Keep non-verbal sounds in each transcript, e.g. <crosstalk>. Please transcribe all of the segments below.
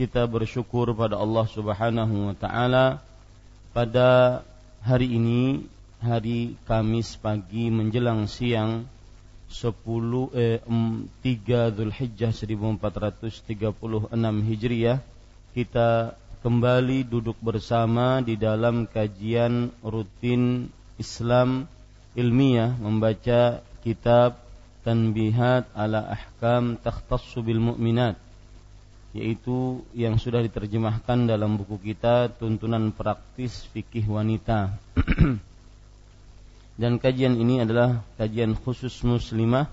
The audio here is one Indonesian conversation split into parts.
kita bersyukur pada Allah Subhanahu wa taala. Pada hari ini hari Kamis pagi menjelang siang 10 eh, 3 Zulhijjah 1436 Hijriah kita kembali duduk bersama di dalam kajian rutin Islam ilmiah membaca kitab Tanbihat ala Ahkam Takhtassu bil Mu'minat yaitu yang sudah diterjemahkan dalam buku kita Tuntunan Praktis Fikih Wanita. <clears throat> Dan kajian ini adalah kajian khusus muslimah,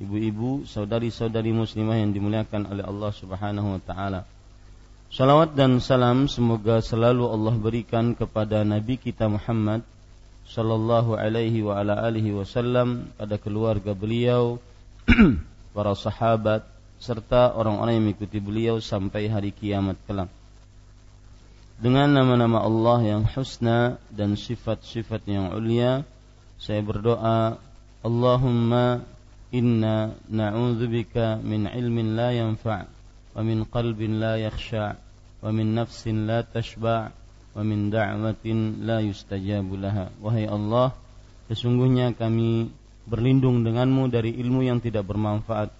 ibu-ibu, saudari-saudari muslimah yang dimuliakan oleh Allah Subhanahu wa taala. Salawat dan salam semoga selalu Allah berikan kepada nabi kita Muhammad sallallahu alaihi wa ala alihi wasallam pada keluarga beliau, <clears throat> para sahabat, serta orang-orang yang mengikuti beliau sampai hari kiamat kelak. Dengan nama-nama Allah yang husna dan sifat-sifat yang ulia, saya berdoa, Allahumma inna na'udzubika min ilmin la yanfa' wa min qalbin la yakhsha' wa min nafsin la tashba' wa min da'watin la yustajabu laha. Wahai Allah, sesungguhnya kami berlindung denganmu dari ilmu yang tidak bermanfaat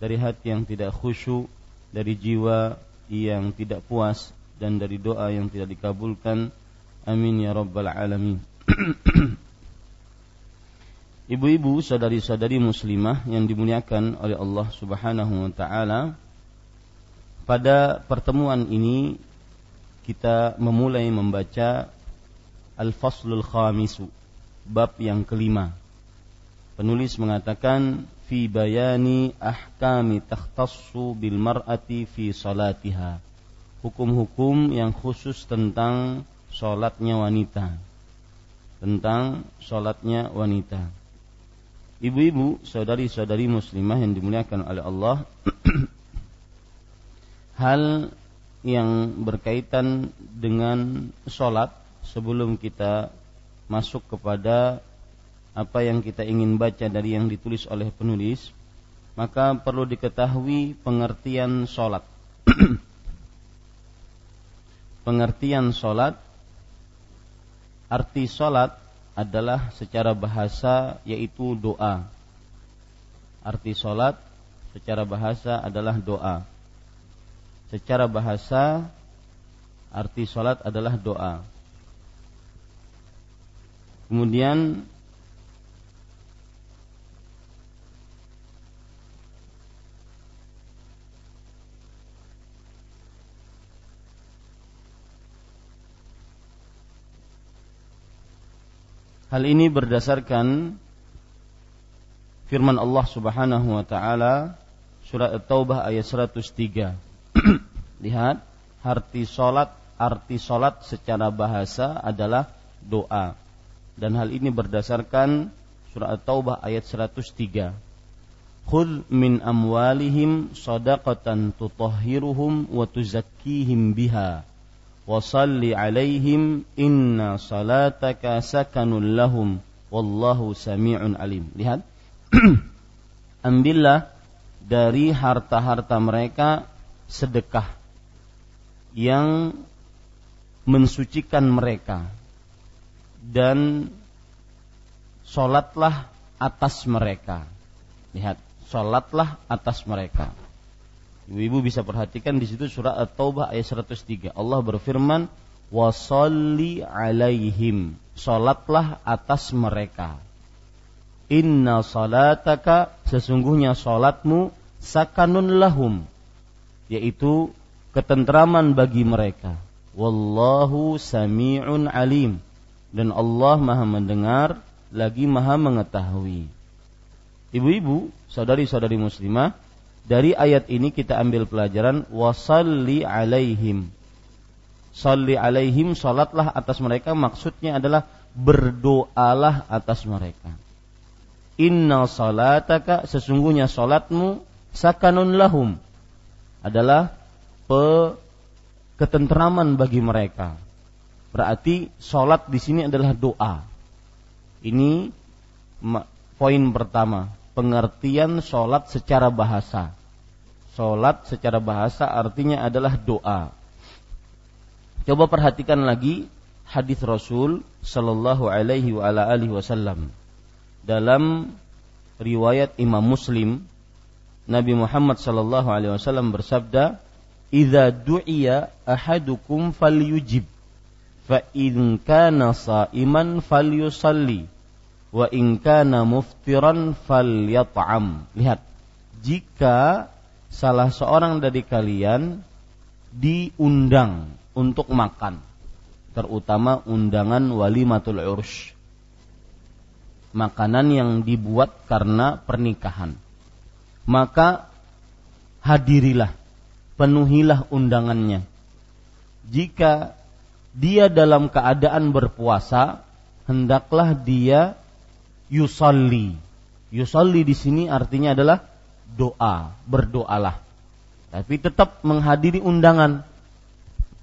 dari hati yang tidak khusyuk, dari jiwa yang tidak puas dan dari doa yang tidak dikabulkan. Amin ya rabbal alamin. <clears throat> Ibu-ibu, saudari-saudari muslimah yang dimuliakan oleh Allah Subhanahu wa taala, pada pertemuan ini kita memulai membaca Al-Faslul Khamisu, bab yang kelima. Penulis mengatakan fi bayani ahkami takhtassu bil mar'ati fi salatiha. Hukum-hukum yang khusus tentang sholatnya wanita. Tentang sholatnya wanita. Ibu-ibu, saudari-saudari muslimah yang dimuliakan oleh Allah. <clears throat> hal yang berkaitan dengan sholat sebelum kita masuk kepada apa yang kita ingin baca dari yang ditulis oleh penulis, maka perlu diketahui pengertian sholat. <clears throat> pengertian sholat, arti sholat adalah secara bahasa yaitu doa. Arti sholat secara bahasa adalah doa. Secara bahasa arti sholat adalah doa. Kemudian Hal ini berdasarkan firman Allah Subhanahu wa taala surat At-Taubah ayat 103. <clears throat> Lihat, arti salat, arti salat secara bahasa adalah doa. Dan hal ini berdasarkan surat At-Taubah ayat 103. Khudh min amwalihim sadaqatan tutahhiruhum wa tuzakkihim biha salli alaihim inna salataka sakanun lahum wallahu sami'un alim. Lihat. <clears throat> Ambillah dari harta-harta mereka sedekah yang mensucikan mereka dan sholatlah atas mereka. Lihat, sholatlah atas mereka. Ibu-ibu bisa perhatikan di situ surah At-Taubah ayat 103. Allah berfirman, "Wasalli alaihim." Salatlah atas mereka. Inna salataka sesungguhnya salatmu sakanun lahum yaitu ketentraman bagi mereka. Wallahu sami'un alim dan Allah Maha mendengar lagi Maha mengetahui. Ibu-ibu, saudari-saudari muslimah, dari ayat ini kita ambil pelajaran wasalli alaihim. Salli alaihim salatlah atas mereka maksudnya adalah berdoalah atas mereka. Inna salataka sesungguhnya salatmu sakanun lahum adalah pe ketentraman bagi mereka. Berarti salat di sini adalah doa. Ini poin pertama, pengertian salat secara bahasa. Sholat secara bahasa artinya adalah doa. Coba perhatikan lagi hadis Rasul Shallallahu Alaihi Wasallam dalam riwayat Imam Muslim Nabi Muhammad Shallallahu Alaihi Wasallam bersabda, "Idza du'iya ahadukum falyujib, fa in kana sa'iman falyusalli, wa in kana muftiran falyat'am." Lihat, jika salah seorang dari kalian diundang untuk makan, terutama undangan walimatul ursh. Makanan yang dibuat karena pernikahan. Maka hadirilah, penuhilah undangannya. Jika dia dalam keadaan berpuasa, hendaklah dia yusalli. Yusalli di sini artinya adalah doa, berdoalah. Tapi tetap menghadiri undangan.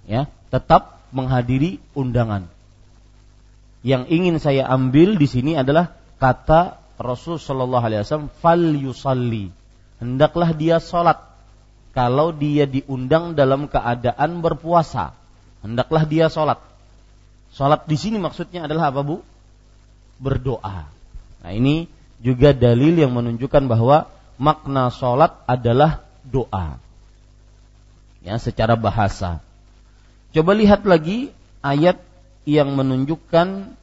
Ya, tetap menghadiri undangan. Yang ingin saya ambil di sini adalah kata Rasul Shallallahu Alaihi Wasallam, "Fal yusalli." Hendaklah dia sholat. Kalau dia diundang dalam keadaan berpuasa, hendaklah dia sholat. Sholat di sini maksudnya adalah apa bu? Berdoa. Nah ini juga dalil yang menunjukkan bahwa makna sholat adalah doa. Ya, secara bahasa. Coba lihat lagi ayat yang menunjukkan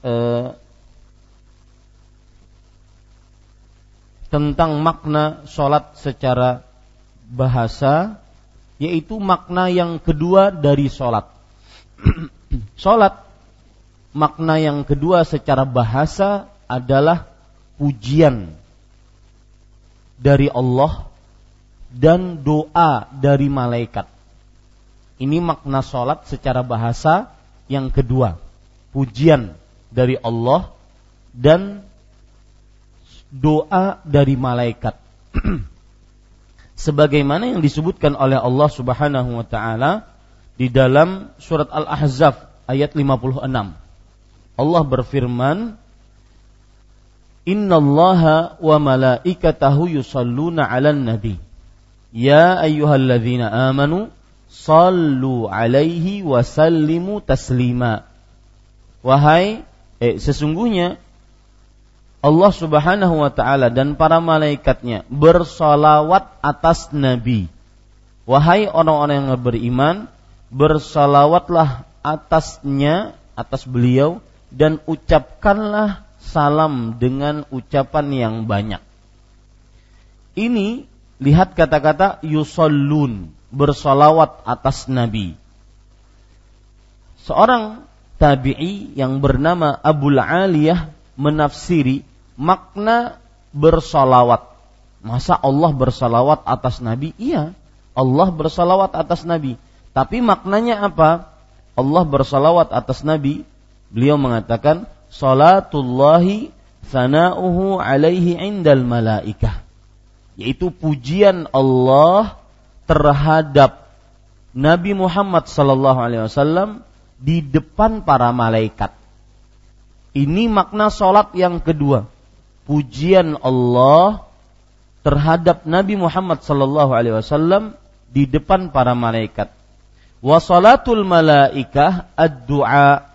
eh, tentang makna sholat secara bahasa, yaitu makna yang kedua dari sholat. <clears throat> sholat makna yang kedua secara bahasa adalah pujian dari Allah dan doa dari malaikat. Ini makna sholat secara bahasa yang kedua. Pujian dari Allah dan doa dari malaikat. <clears throat> Sebagaimana yang disebutkan oleh Allah Subhanahu wa taala di dalam surat Al-Ahzab ayat 56. Allah berfirman, Innallaha wa malaikatahu yusalluna 'alan nabi. Ya ayyuhalladzina amanu sallu 'alaihi wa sallimu taslima. Wahai eh, sesungguhnya Allah Subhanahu wa taala dan para malaikatnya bersalawat atas nabi. Wahai orang-orang yang beriman, bersalawatlah atasnya, atas beliau dan ucapkanlah salam dengan ucapan yang banyak. Ini lihat kata-kata yusallun, bersolawat atas Nabi. Seorang tabi'i yang bernama Abu Aliyah menafsiri makna bersolawat. Masa Allah bersolawat atas Nabi? Iya, Allah bersolawat atas Nabi. Tapi maknanya apa? Allah bersolawat atas Nabi. Beliau mengatakan, Salatullahi sana'uhu alaihi indal malaikah. Yaitu pujian Allah terhadap Nabi Muhammad sallallahu alaihi wasallam di depan para malaikat. Ini makna solat yang kedua. Pujian Allah terhadap Nabi Muhammad sallallahu alaihi wasallam di depan para malaikat. Wa salatul malaikah ad-du'a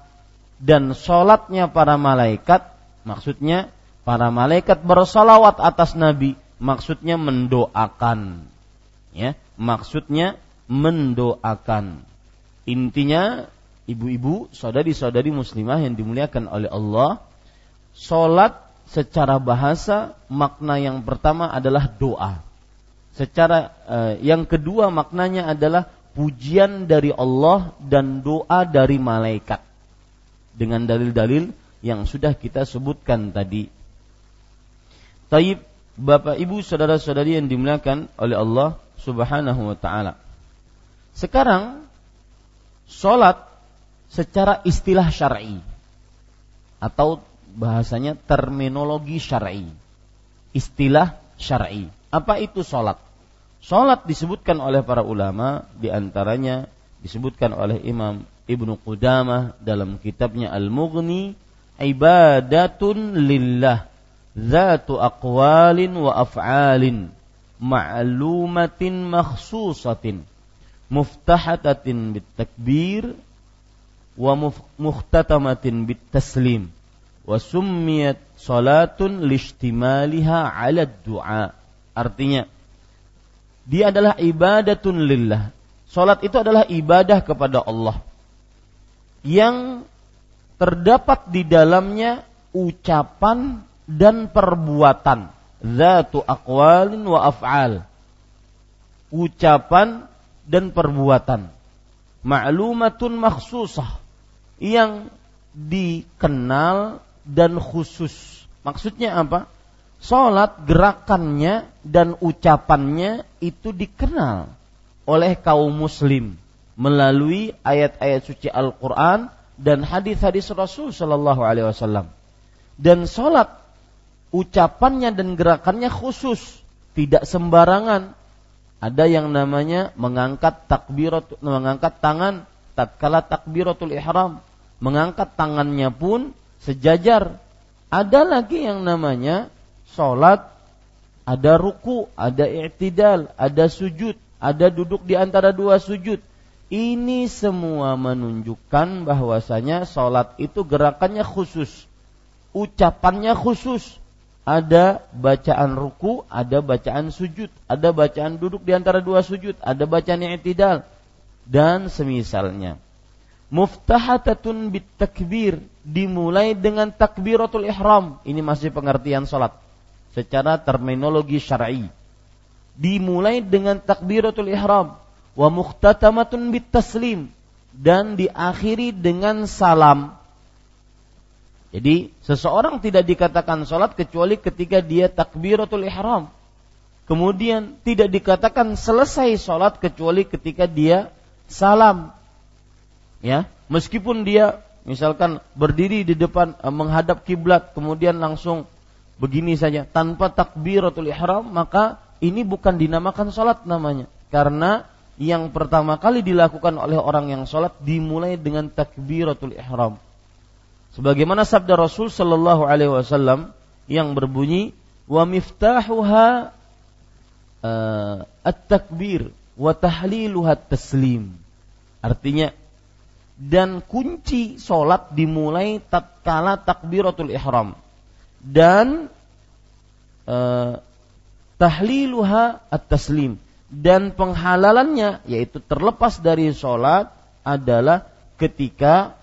dan solatnya para malaikat maksudnya para malaikat bersolawat atas Nabi maksudnya mendoakan ya maksudnya mendoakan. Intinya ibu-ibu saudari-saudari muslimah yang dimuliakan oleh Allah solat secara bahasa makna yang pertama adalah doa. Secara eh, yang kedua maknanya adalah pujian dari Allah dan doa dari malaikat dengan dalil-dalil yang sudah kita sebutkan tadi. Taib Bapak Ibu saudara-saudari yang dimuliakan oleh Allah Subhanahu wa taala. Sekarang salat secara istilah syar'i atau bahasanya terminologi syar'i. Istilah syar'i. Apa itu salat? Salat disebutkan oleh para ulama di antaranya disebutkan oleh Imam Ibnu Qudamah dalam kitabnya Al-Mughni ibadatun lillah zatu aqwalin wa af'alin ma'lumatin makhsusatin muftahatatin bit takbir wa mukhtatamatin bit taslim wa summiyat salatun lishtimaliha 'ala du'a. Artinya dia adalah ibadatun lillah. Salat itu adalah ibadah kepada Allah yang terdapat di dalamnya ucapan dan perbuatan. Zatu aqwalin wa af'al. Ucapan dan perbuatan. Ma'lumatun makhsusah. Yang dikenal dan khusus. Maksudnya apa? Salat gerakannya dan ucapannya itu dikenal oleh kaum muslim melalui ayat-ayat suci Al-Quran dan hadis-hadis Rasul Shallallahu Alaihi Wasallam. Dan sholat ucapannya dan gerakannya khusus, tidak sembarangan. Ada yang namanya mengangkat takbirat, mengangkat tangan tatkala takbiratul ihram, mengangkat tangannya pun sejajar. Ada lagi yang namanya sholat, ada ruku, ada i'tidal, ada sujud, ada duduk di antara dua sujud ini semua menunjukkan bahwasanya sholat itu gerakannya khusus, ucapannya khusus. Ada bacaan ruku, ada bacaan sujud, ada bacaan duduk di antara dua sujud, ada bacaan i'tidal dan semisalnya. Muftahatatun bit takbir dimulai dengan takbiratul ihram. Ini masih pengertian sholat secara terminologi syar'i. Dimulai dengan takbiratul ihram wa muhtatamatun bit taslim dan diakhiri dengan salam. Jadi seseorang tidak dikatakan sholat kecuali ketika dia takbiratul ihram. Kemudian tidak dikatakan selesai sholat kecuali ketika dia salam. Ya, meskipun dia misalkan berdiri di depan eh, menghadap kiblat kemudian langsung begini saja tanpa takbiratul ihram maka ini bukan dinamakan sholat namanya karena yang pertama kali dilakukan oleh orang yang sholat dimulai dengan takbiratul ihram. Sebagaimana sabda Rasul Shallallahu Alaihi Wasallam yang berbunyi wa miftahuha uh, at-takbir wa tahliluha taslim. Artinya dan kunci solat dimulai tatkala takbiratul ihram dan uh, tahliluha at-taslim dan penghalalannya yaitu terlepas dari sholat adalah ketika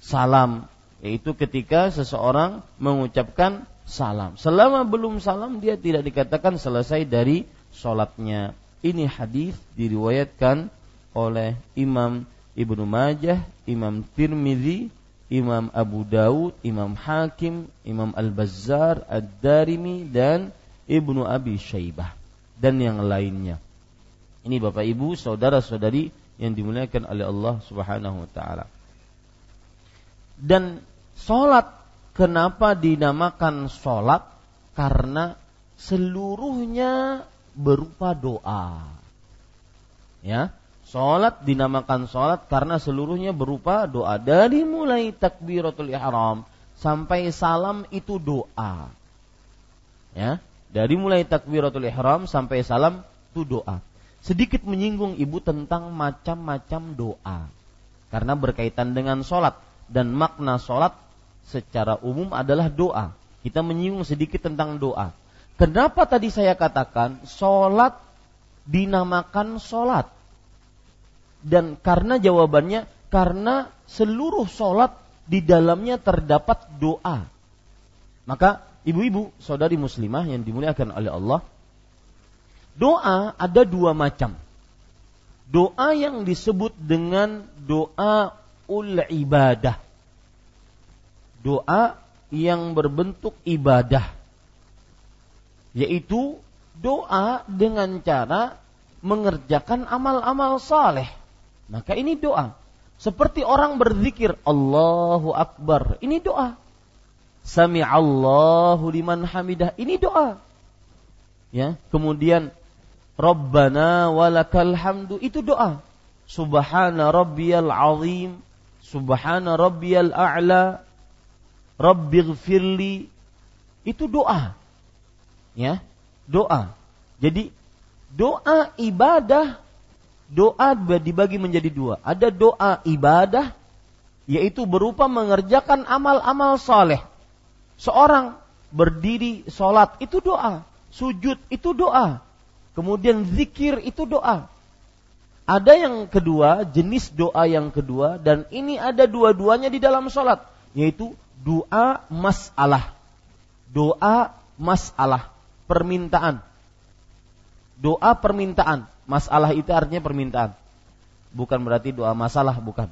salam. Yaitu ketika seseorang mengucapkan salam. Selama belum salam dia tidak dikatakan selesai dari sholatnya. Ini hadis diriwayatkan oleh Imam Ibnu Majah, Imam Tirmizi Imam Abu Daud, Imam Hakim, Imam Al-Bazzar, Ad-Darimi dan Ibnu Abi Syaibah dan yang lainnya. Ini Bapak Ibu, saudara-saudari yang dimuliakan oleh Allah Subhanahu wa taala. Dan salat kenapa dinamakan salat? Karena seluruhnya berupa doa. Ya, Sholat dinamakan sholat karena seluruhnya berupa doa. Dari mulai takbiratul ihram sampai salam itu doa. Ya, dari mulai takbiratul ihram sampai salam itu doa. Sedikit menyinggung ibu tentang macam-macam doa. Karena berkaitan dengan sholat. Dan makna sholat secara umum adalah doa. Kita menyinggung sedikit tentang doa. Kenapa tadi saya katakan sholat dinamakan sholat? dan karena jawabannya karena seluruh sholat di dalamnya terdapat doa. Maka ibu-ibu, saudari muslimah yang dimuliakan oleh Allah, doa ada dua macam. Doa yang disebut dengan doa ul ibadah. Doa yang berbentuk ibadah. Yaitu doa dengan cara mengerjakan amal-amal saleh maka ini doa. Seperti orang berzikir Allahu Akbar. Ini doa. Sami Allahu liman hamidah. Ini doa. Ya, kemudian Rabbana walakal hamdu itu doa. Subhana rabbiyal azim, subhana rabbiyal a'la, rabbighfirli. Itu doa. Ya, doa. Jadi doa ibadah doa dibagi menjadi dua. Ada doa ibadah, yaitu berupa mengerjakan amal-amal soleh. Seorang berdiri sholat itu doa, sujud itu doa, kemudian zikir itu doa. Ada yang kedua, jenis doa yang kedua, dan ini ada dua-duanya di dalam sholat, yaitu doa masalah. Doa masalah, permintaan. Doa permintaan Masalah itu artinya permintaan. Bukan berarti doa masalah, bukan.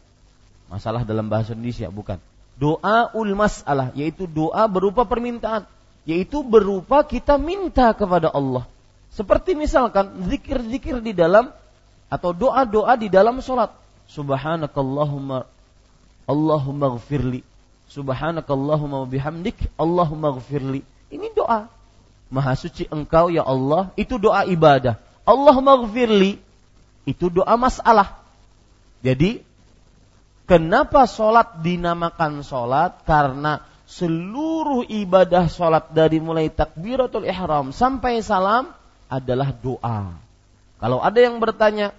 Masalah dalam bahasa Indonesia, bukan. Doa ul masalah, yaitu doa berupa permintaan. Yaitu berupa kita minta kepada Allah. Seperti misalkan zikir-zikir di dalam atau doa-doa di dalam sholat. Subhanakallahumma Allahumma gfirli. Subhanakallahumma bihamdik Allahumma gfirli. Ini doa. Maha suci engkau ya Allah. Itu doa ibadah. Allah maghfirli itu doa masalah. Jadi kenapa sholat dinamakan sholat? Karena seluruh ibadah sholat dari mulai takbiratul ihram sampai salam adalah doa. Kalau ada yang bertanya,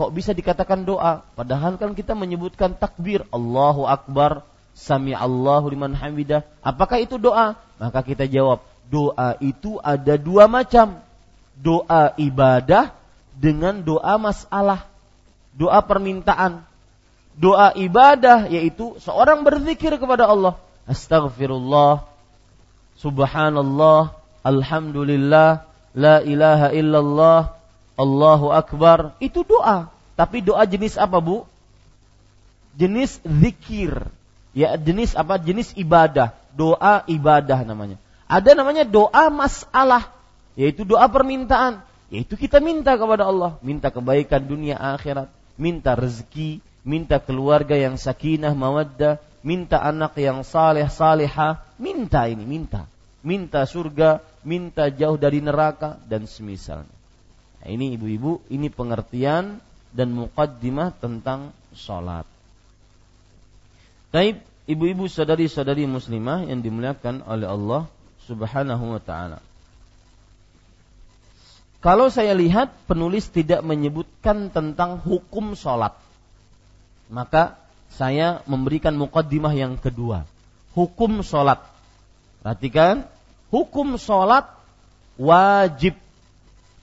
kok bisa dikatakan doa? Padahal kan kita menyebutkan takbir, Allahu Akbar, Sami Allahu liman hamidah. Apakah itu doa? Maka kita jawab, doa itu ada dua macam doa ibadah dengan doa masalah, doa permintaan. Doa ibadah yaitu seorang berzikir kepada Allah. Astaghfirullah, subhanallah, alhamdulillah, la ilaha illallah, Allahu akbar. Itu doa. Tapi doa jenis apa, Bu? Jenis zikir. Ya, jenis apa? Jenis ibadah. Doa ibadah namanya. Ada namanya doa masalah yaitu doa permintaan, yaitu kita minta kepada Allah, minta kebaikan dunia akhirat, minta rezeki, minta keluarga yang sakinah mawaddah, minta anak yang saleh salehah, minta ini, minta. Minta surga, minta jauh dari neraka dan semisalnya. Nah, ini ibu-ibu, ini pengertian dan muqaddimah tentang salat. Taib, ibu-ibu saudari-saudari muslimah yang dimuliakan oleh Allah Subhanahu wa taala. Kalau saya lihat penulis tidak menyebutkan tentang hukum sholat, maka saya memberikan mukaddimah yang kedua. Hukum sholat. Perhatikan, hukum sholat wajib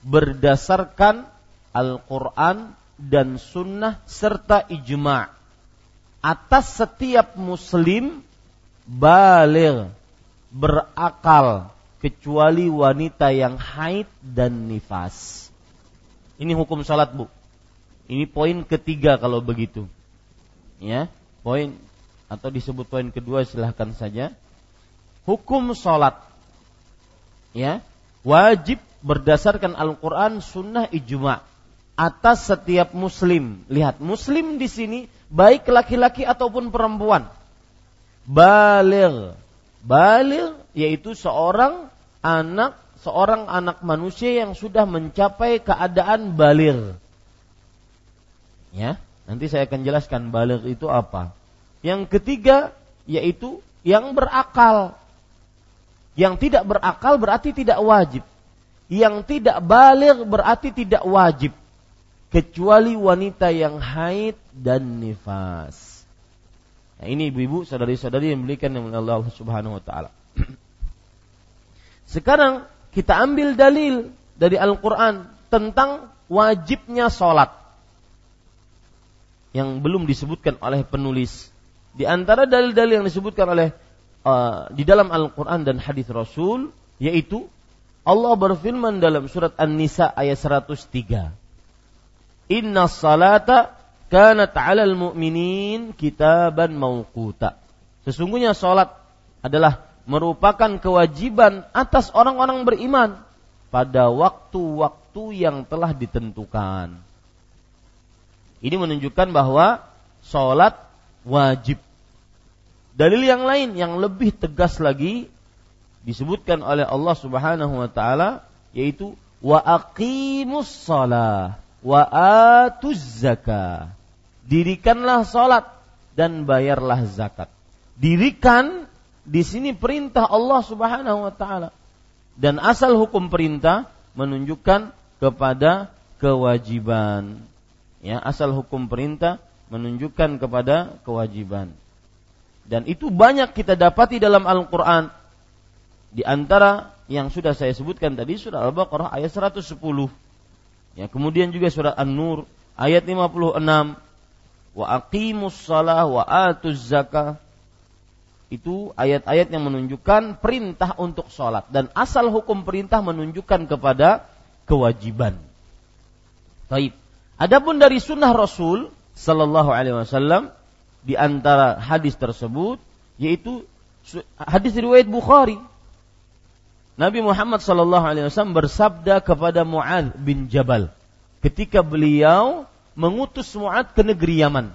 berdasarkan Al-Quran dan Sunnah serta ijma' atas setiap muslim balik berakal kecuali wanita yang haid dan nifas. Ini hukum salat, Bu. Ini poin ketiga kalau begitu. Ya, poin atau disebut poin kedua silahkan saja. Hukum sholat ya wajib berdasarkan Al-Quran, Sunnah, ijma atas setiap Muslim. Lihat Muslim di sini baik laki-laki ataupun perempuan. Balir, balir yaitu seorang anak seorang anak manusia yang sudah mencapai keadaan balir. Ya, nanti saya akan jelaskan balir itu apa. Yang ketiga yaitu yang berakal. Yang tidak berakal berarti tidak wajib. Yang tidak balik berarti tidak wajib. Kecuali wanita yang haid dan nifas. Nah, ini ibu-ibu, saudari-saudari yang belikan yang Allah Subhanahu wa taala. <clears throat> Sekarang kita ambil dalil dari Al-Qur'an tentang wajibnya sholat yang belum disebutkan oleh penulis di antara dalil-dalil yang disebutkan oleh uh, di dalam Al-Quran dan hadis Rasul, yaitu Allah berfirman dalam surat An-Nisa ayat 103. Inna salata kanat 'alal mu'minin kitaban mauquta. Sesungguhnya salat adalah merupakan kewajiban atas orang-orang beriman pada waktu-waktu yang telah ditentukan. Ini menunjukkan bahwa salat wajib. Dalil yang lain yang lebih tegas lagi disebutkan oleh Allah Subhanahu wa taala yaitu wa aqimus shalah wa atuz zakah. Dirikanlah salat dan bayarlah zakat. Dirikan di sini perintah Allah Subhanahu wa taala. Dan asal hukum perintah menunjukkan kepada kewajiban. Ya, asal hukum perintah menunjukkan kepada kewajiban. Dan itu banyak kita dapati dalam Al-Qur'an. Di antara yang sudah saya sebutkan tadi surah Al-Baqarah ayat 110. Ya, kemudian juga surah An-Nur ayat 56. Wa aqimus salah wa atuz zakah. Itu ayat-ayat yang menunjukkan perintah untuk sholat. Dan asal hukum perintah menunjukkan kepada kewajiban. Taib. Adapun dari sunnah Rasul Sallallahu Alaihi Wasallam di antara hadis tersebut yaitu hadis riwayat Bukhari. Nabi Muhammad Sallallahu Alaihi Wasallam bersabda kepada Muad bin Jabal ketika beliau mengutus Muad ke negeri Yaman.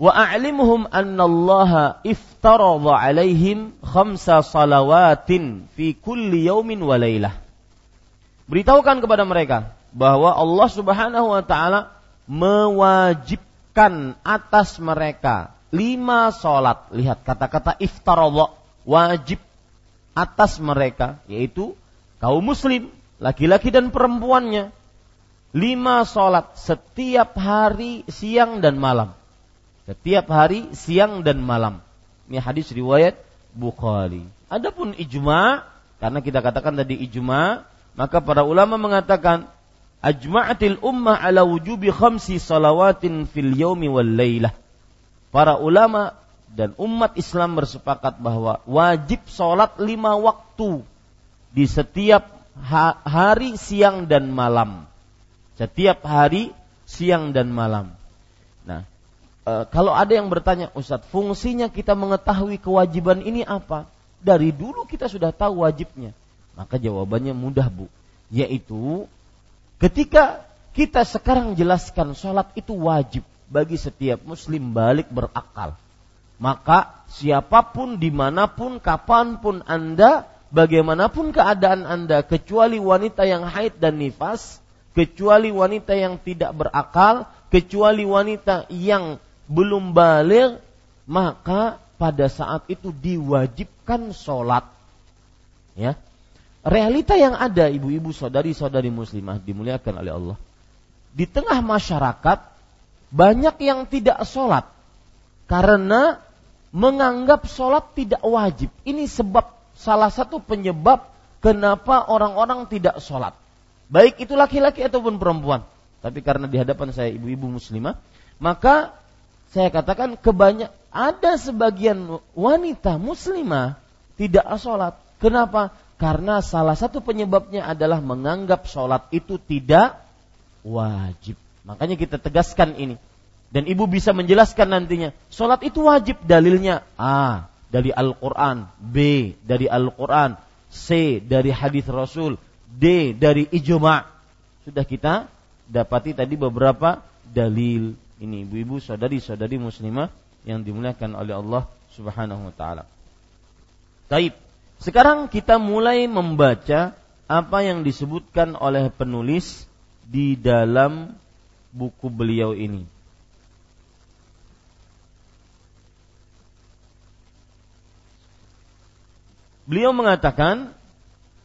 Wa a'limuhum anna Allah iftaradha alaihim khamsa salawatin fi kulli yaumin wa laylah. Beritahukan kepada mereka bahwa Allah Subhanahu wa taala mewajibkan atas mereka lima solat. Lihat kata-kata iftaradha wajib atas mereka yaitu kaum muslim laki-laki dan perempuannya lima solat setiap hari siang dan malam. Setiap hari siang dan malam. Ini hadis riwayat Bukhari. Adapun ijma karena kita katakan tadi ijma maka para ulama mengatakan ajma'atil ummah ala wujubi khamsi salawatin fil yaumi wal laylah. Para ulama dan umat Islam bersepakat bahwa wajib sholat lima waktu di setiap hari siang dan malam. Setiap hari siang dan malam. Nah, e, kalau ada yang bertanya, Ustadz, fungsinya kita mengetahui kewajiban ini apa? Dari dulu kita sudah tahu wajibnya. Maka jawabannya mudah, Bu. Yaitu Ketika kita sekarang jelaskan sholat itu wajib bagi setiap muslim balik berakal. Maka siapa pun, di mana pun, kapan pun Anda, bagaimanapun keadaan Anda, kecuali wanita yang haid dan nifas, kecuali wanita yang tidak berakal, kecuali wanita yang belum balik, maka pada saat itu diwajibkan sholat. Ya, realita yang ada ibu-ibu saudari-saudari muslimah dimuliakan oleh Allah. Di tengah masyarakat banyak yang tidak sholat karena menganggap sholat tidak wajib. Ini sebab salah satu penyebab kenapa orang-orang tidak sholat. Baik itu laki-laki ataupun perempuan. Tapi karena di hadapan saya ibu-ibu muslimah, maka saya katakan kebanyak ada sebagian wanita muslimah tidak sholat. Kenapa? Karena salah satu penyebabnya adalah menganggap sholat itu tidak wajib. Makanya kita tegaskan ini. Dan ibu bisa menjelaskan nantinya, sholat itu wajib dalilnya A dari Al-Quran, B dari Al-Quran, C dari hadis Rasul, D dari ijma. Sudah kita dapati tadi beberapa dalil ini ibu-ibu saudari-saudari muslimah yang dimuliakan oleh Allah Subhanahu wa taala. Taib. Sekarang kita mulai membaca apa yang disebutkan oleh penulis di dalam buku beliau ini. Beliau mengatakan,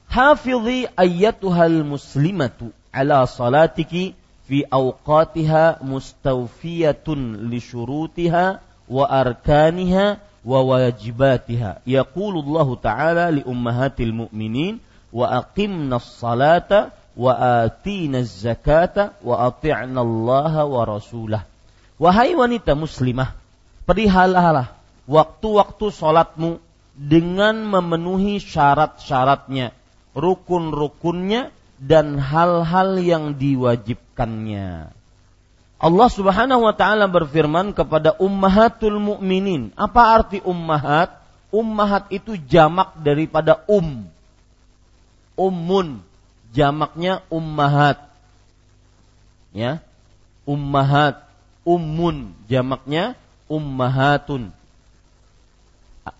"Hafidhi ayyatuhal muslimatu ala salatiki fi awqatiha mustawfiyatun li syurutiha wa arkaniha wa wajibatiha." Yaqulu Allah Ta'ala li ummahatil mu'minin wa aqimna salata wa atina zakata wa ati'na Allah wa rasulah. Wahai wanita muslimah, perihalalah waktu-waktu salatmu dengan memenuhi syarat-syaratnya, rukun-rukunnya dan hal-hal yang diwajibkannya. Allah Subhanahu wa taala berfirman kepada ummahatul mukminin. Apa arti ummahat? Ummahat itu jamak daripada um. Ummun jamaknya ummahat. Ya. Ummahat, ummun jamaknya ummahatun.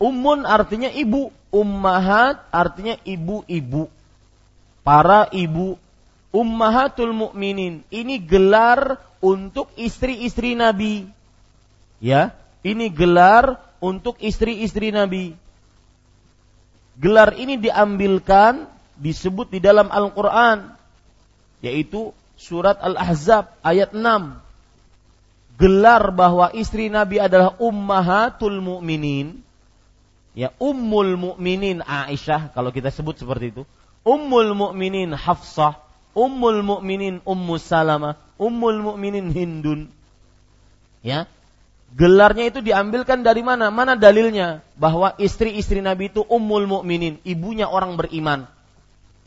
Ummun artinya ibu, ummahat artinya ibu-ibu. Para ibu, ummahatul mukminin. Ini gelar untuk istri-istri Nabi. Ya, ini gelar untuk istri-istri Nabi. Gelar ini diambilkan disebut di dalam Al-Qur'an yaitu surat Al-Ahzab ayat 6. Gelar bahwa istri Nabi adalah ummahatul mukminin ya ummul mukminin Aisyah kalau kita sebut seperti itu ummul mukminin Hafsah ummul mukminin Ummu Salamah ummul mukminin Hindun. Ya. Gelarnya itu diambilkan dari mana? Mana dalilnya? Bahwa istri-istri Nabi itu ummul mukminin ibunya orang beriman.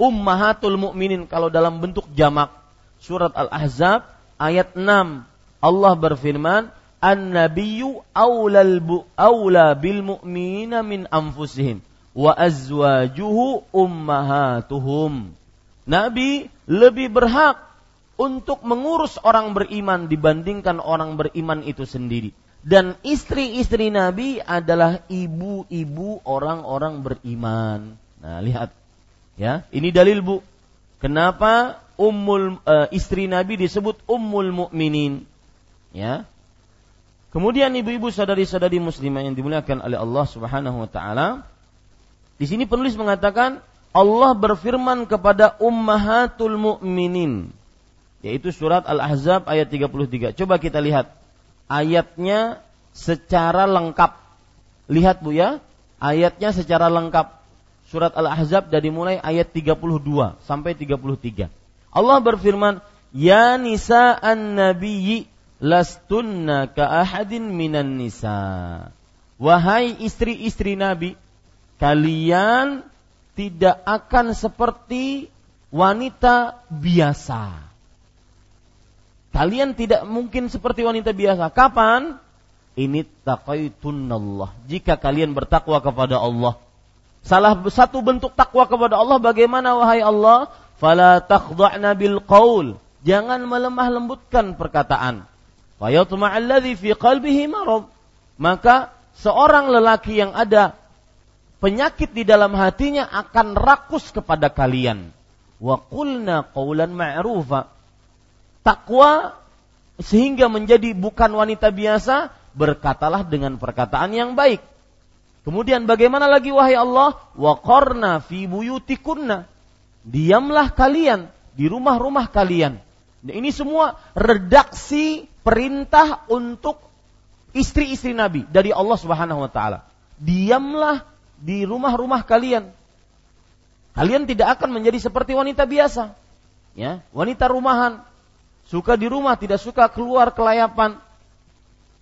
Ummahatul mukminin kalau dalam bentuk jamak. Surat Al-Ahzab ayat 6 Allah berfirman an-nabiyyu aulal bu aula bil mu'minina min anfusihim wa azwajuhu ummahatuhum. Nabi lebih berhak untuk mengurus orang beriman dibandingkan orang beriman itu sendiri. Dan istri-istri Nabi adalah ibu-ibu orang-orang beriman. Nah, lihat. Ya, ini dalil Bu. Kenapa ummul uh, istri Nabi disebut ummul mukminin? Ya, Kemudian ibu-ibu sadari-sadari muslimah yang dimuliakan oleh Allah Subhanahu wa taala, di sini penulis mengatakan Allah berfirman kepada ummahatul mukminin yaitu surat Al-Ahzab ayat 33. Coba kita lihat ayatnya secara lengkap. Lihat Bu ya, ayatnya secara lengkap. Surat Al-Ahzab dari mulai ayat 32 sampai 33. Allah berfirman, "Ya nisa an-nabiyyi lastunna ka ahadin minan nisa. Wahai istri-istri Nabi, kalian tidak akan seperti wanita biasa. Kalian tidak mungkin seperti wanita biasa. Kapan? Ini taqaitunallah. Jika kalian bertakwa kepada Allah. Salah satu bentuk takwa kepada Allah bagaimana wahai Allah? Fala takhda'na bil qaul. Jangan melemah lembutkan perkataan fi qalbihi marad. Maka seorang lelaki yang ada penyakit di dalam hatinya akan rakus kepada kalian. Wa qulna qawlan ma'rufa. Takwa sehingga menjadi bukan wanita biasa, berkatalah dengan perkataan yang baik. Kemudian bagaimana lagi wahai Allah? Wa qarna fi buyutikunna. Diamlah kalian di rumah-rumah kalian. Nah, ini semua redaksi perintah untuk istri-istri Nabi dari Allah Subhanahu wa taala. Diamlah di rumah-rumah kalian. Kalian tidak akan menjadi seperti wanita biasa. Ya, wanita rumahan. Suka di rumah, tidak suka keluar kelayapan.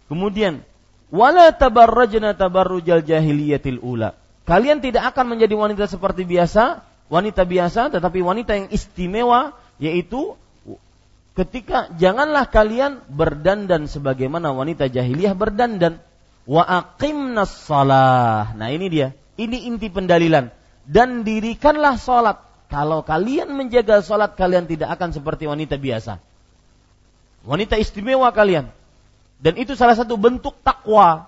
Kemudian, wala tabarrajna tabarrujal jahiliyatil ula. Kalian tidak akan menjadi wanita seperti biasa, wanita biasa, tetapi wanita yang istimewa, yaitu ketika janganlah kalian berdandan sebagaimana wanita jahiliyah berdandan wa aqimnas salah. Nah, ini dia. Ini inti pendalilan. Dan dirikanlah salat. Kalau kalian menjaga salat kalian tidak akan seperti wanita biasa. Wanita istimewa kalian. Dan itu salah satu bentuk takwa.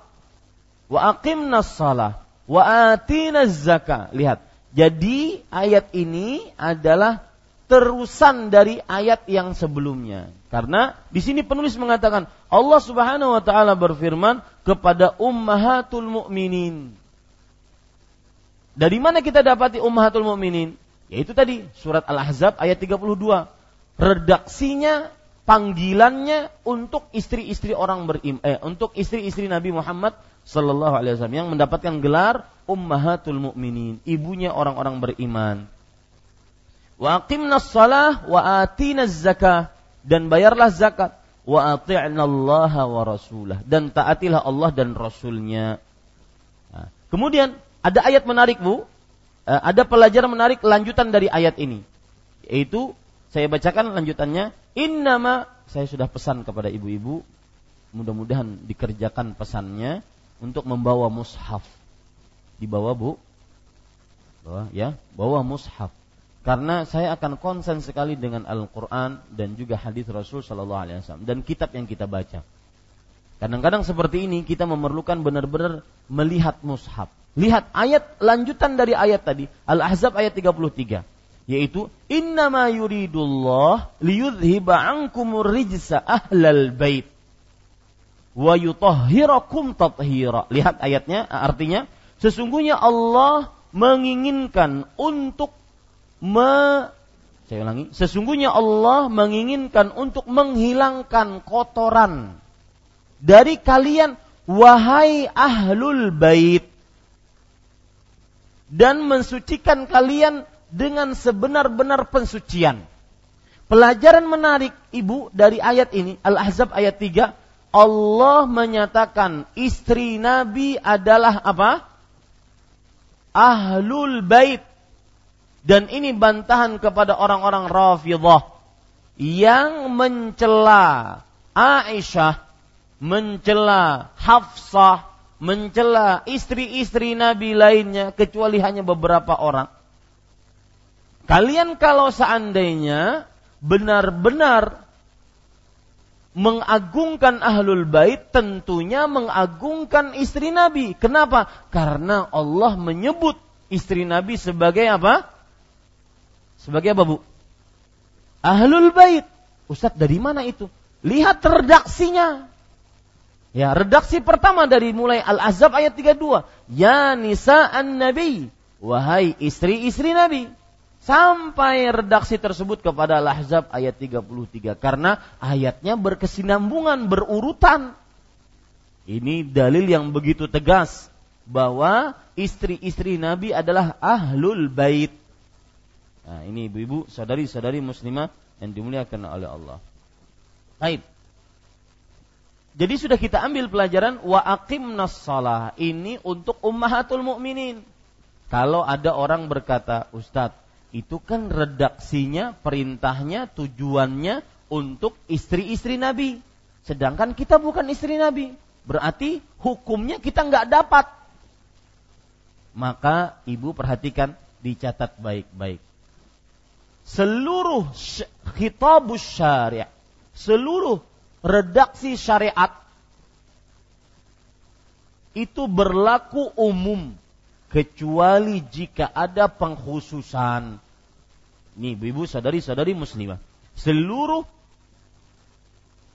Wa aqimnas salah wa atinaz zakah. Lihat. Jadi ayat ini adalah terusan dari ayat yang sebelumnya. Karena di sini penulis mengatakan Allah Subhanahu wa taala berfirman kepada ummahatul mukminin. Dari mana kita dapati ummahatul mukminin? Yaitu tadi surat Al-Ahzab ayat 32. Redaksinya panggilannya untuk istri-istri orang berim eh, untuk istri-istri Nabi Muhammad sallallahu alaihi wasallam yang mendapatkan gelar ummahatul mukminin, ibunya orang-orang beriman. Wa aqimnas salah wa atinaz zakah dan bayarlah zakat wa Allah wa rasulah dan taatilah Allah dan rasulnya. Nah, kemudian ada ayat menarik Bu, eh, ada pelajaran menarik lanjutan dari ayat ini. Yaitu saya bacakan lanjutannya, innama saya sudah pesan kepada ibu-ibu mudah-mudahan dikerjakan pesannya untuk membawa mushaf. Dibawa Bu? Bawa ya, bawa mushaf karena saya akan konsen sekali dengan Al-Quran dan juga hadis Rasul Shallallahu Alaihi Wasallam dan kitab yang kita baca. Kadang-kadang seperti ini kita memerlukan benar-benar melihat mushaf. Lihat ayat lanjutan dari ayat tadi. Al-Ahzab ayat 33 yaitu innama yuridullah liyudhiba ankumur rijsa ahlal bait wa yutahhirakum tathira. Lihat ayatnya artinya sesungguhnya Allah menginginkan untuk me saya ulangi, sesungguhnya Allah menginginkan untuk menghilangkan kotoran dari kalian wahai ahlul bait dan mensucikan kalian dengan sebenar-benar pensucian. Pelajaran menarik Ibu dari ayat ini Al-Ahzab ayat 3 Allah menyatakan istri Nabi adalah apa? Ahlul bait dan ini bantahan kepada orang-orang Rafidah yang mencela Aisyah, mencela Hafsah, mencela istri-istri Nabi lainnya kecuali hanya beberapa orang. Kalian kalau seandainya benar-benar mengagungkan ahlul bait tentunya mengagungkan istri Nabi. Kenapa? Karena Allah menyebut istri Nabi sebagai apa? Sebagai apa bu? Ahlul bait. Ustadz dari mana itu? Lihat redaksinya. Ya, redaksi pertama dari mulai Al-Azab ayat 32. Ya nisa'an nabi. Wahai istri-istri Nabi. Sampai redaksi tersebut kepada Al-Ahzab ayat 33. Karena ayatnya berkesinambungan, berurutan. Ini dalil yang begitu tegas bahwa istri-istri Nabi adalah ahlul bait. Nah, ini ibu-ibu, saudari-saudari muslimah yang dimuliakan oleh Allah. Baik. Jadi sudah kita ambil pelajaran wa aqimnas shalah. Ini untuk ummahatul mukminin. Kalau ada orang berkata, "Ustadz, itu kan redaksinya, perintahnya, tujuannya untuk istri-istri Nabi. Sedangkan kita bukan istri Nabi. Berarti hukumnya kita nggak dapat. Maka ibu perhatikan, dicatat baik-baik seluruh khitabus syariah, seluruh redaksi syariat itu berlaku umum kecuali jika ada pengkhususan. Nih, ibu sadari-sadari muslimah. Seluruh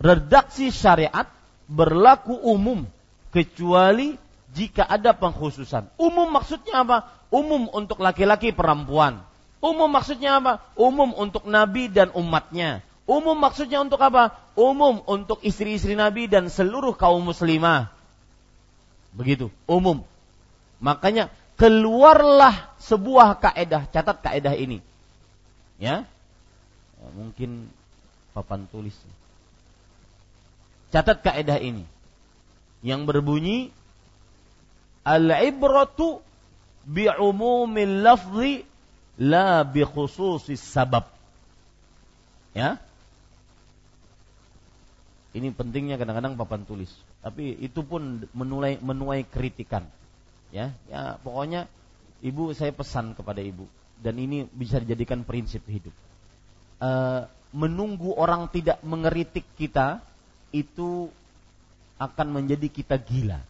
redaksi syariat berlaku umum kecuali jika ada pengkhususan. Umum maksudnya apa? Umum untuk laki-laki perempuan. Umum maksudnya apa? Umum untuk Nabi dan umatnya. Umum maksudnya untuk apa? Umum untuk istri-istri Nabi dan seluruh kaum muslimah. Begitu, umum. Makanya keluarlah sebuah kaedah, catat kaedah ini. Ya. ya mungkin papan tulis. Catat kaedah ini. Yang berbunyi al-ibratu bi'umumil lafzi la bi khususis sabab. Ya. Ini pentingnya kadang-kadang papan tulis. Tapi itu pun menuai menuai kritikan. Ya, ya pokoknya ibu saya pesan kepada ibu dan ini bisa dijadikan prinsip hidup. E, menunggu orang tidak mengeritik kita itu akan menjadi kita gila.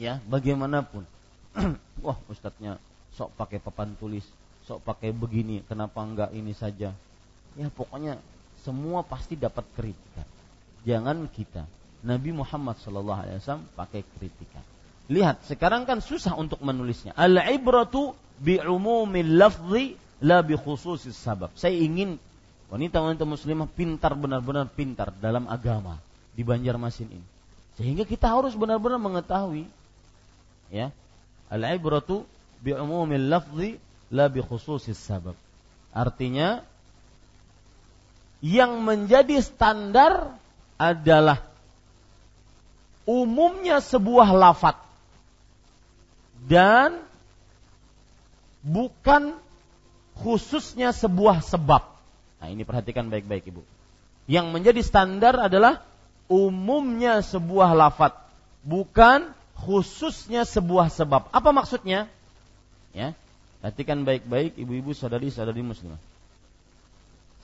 Ya, bagaimanapun. <clears throat> Wah, ustadznya sok pakai papan tulis, sok pakai begini, kenapa enggak ini saja? Ya, pokoknya semua pasti dapat kritikan. Jangan kita. Nabi Muhammad Shallallahu Alaihi Wasallam pakai kritikan. Lihat, sekarang kan susah untuk menulisnya. Al ibratu bi umumil lafzi la bi khususis sabab. Saya ingin wanita-wanita muslimah pintar benar-benar pintar dalam agama di Banjarmasin ini. Sehingga kita harus benar-benar mengetahui ya. Al ibratu bi umumil lafzi la bi khususis sabab. Artinya yang menjadi standar adalah umumnya sebuah lafat dan bukan khususnya sebuah sebab. Nah, ini perhatikan baik-baik Ibu. Yang menjadi standar adalah umumnya sebuah lafat, bukan khususnya sebuah sebab. Apa maksudnya? Ya. Perhatikan baik-baik ibu-ibu saudari-saudari muslimah.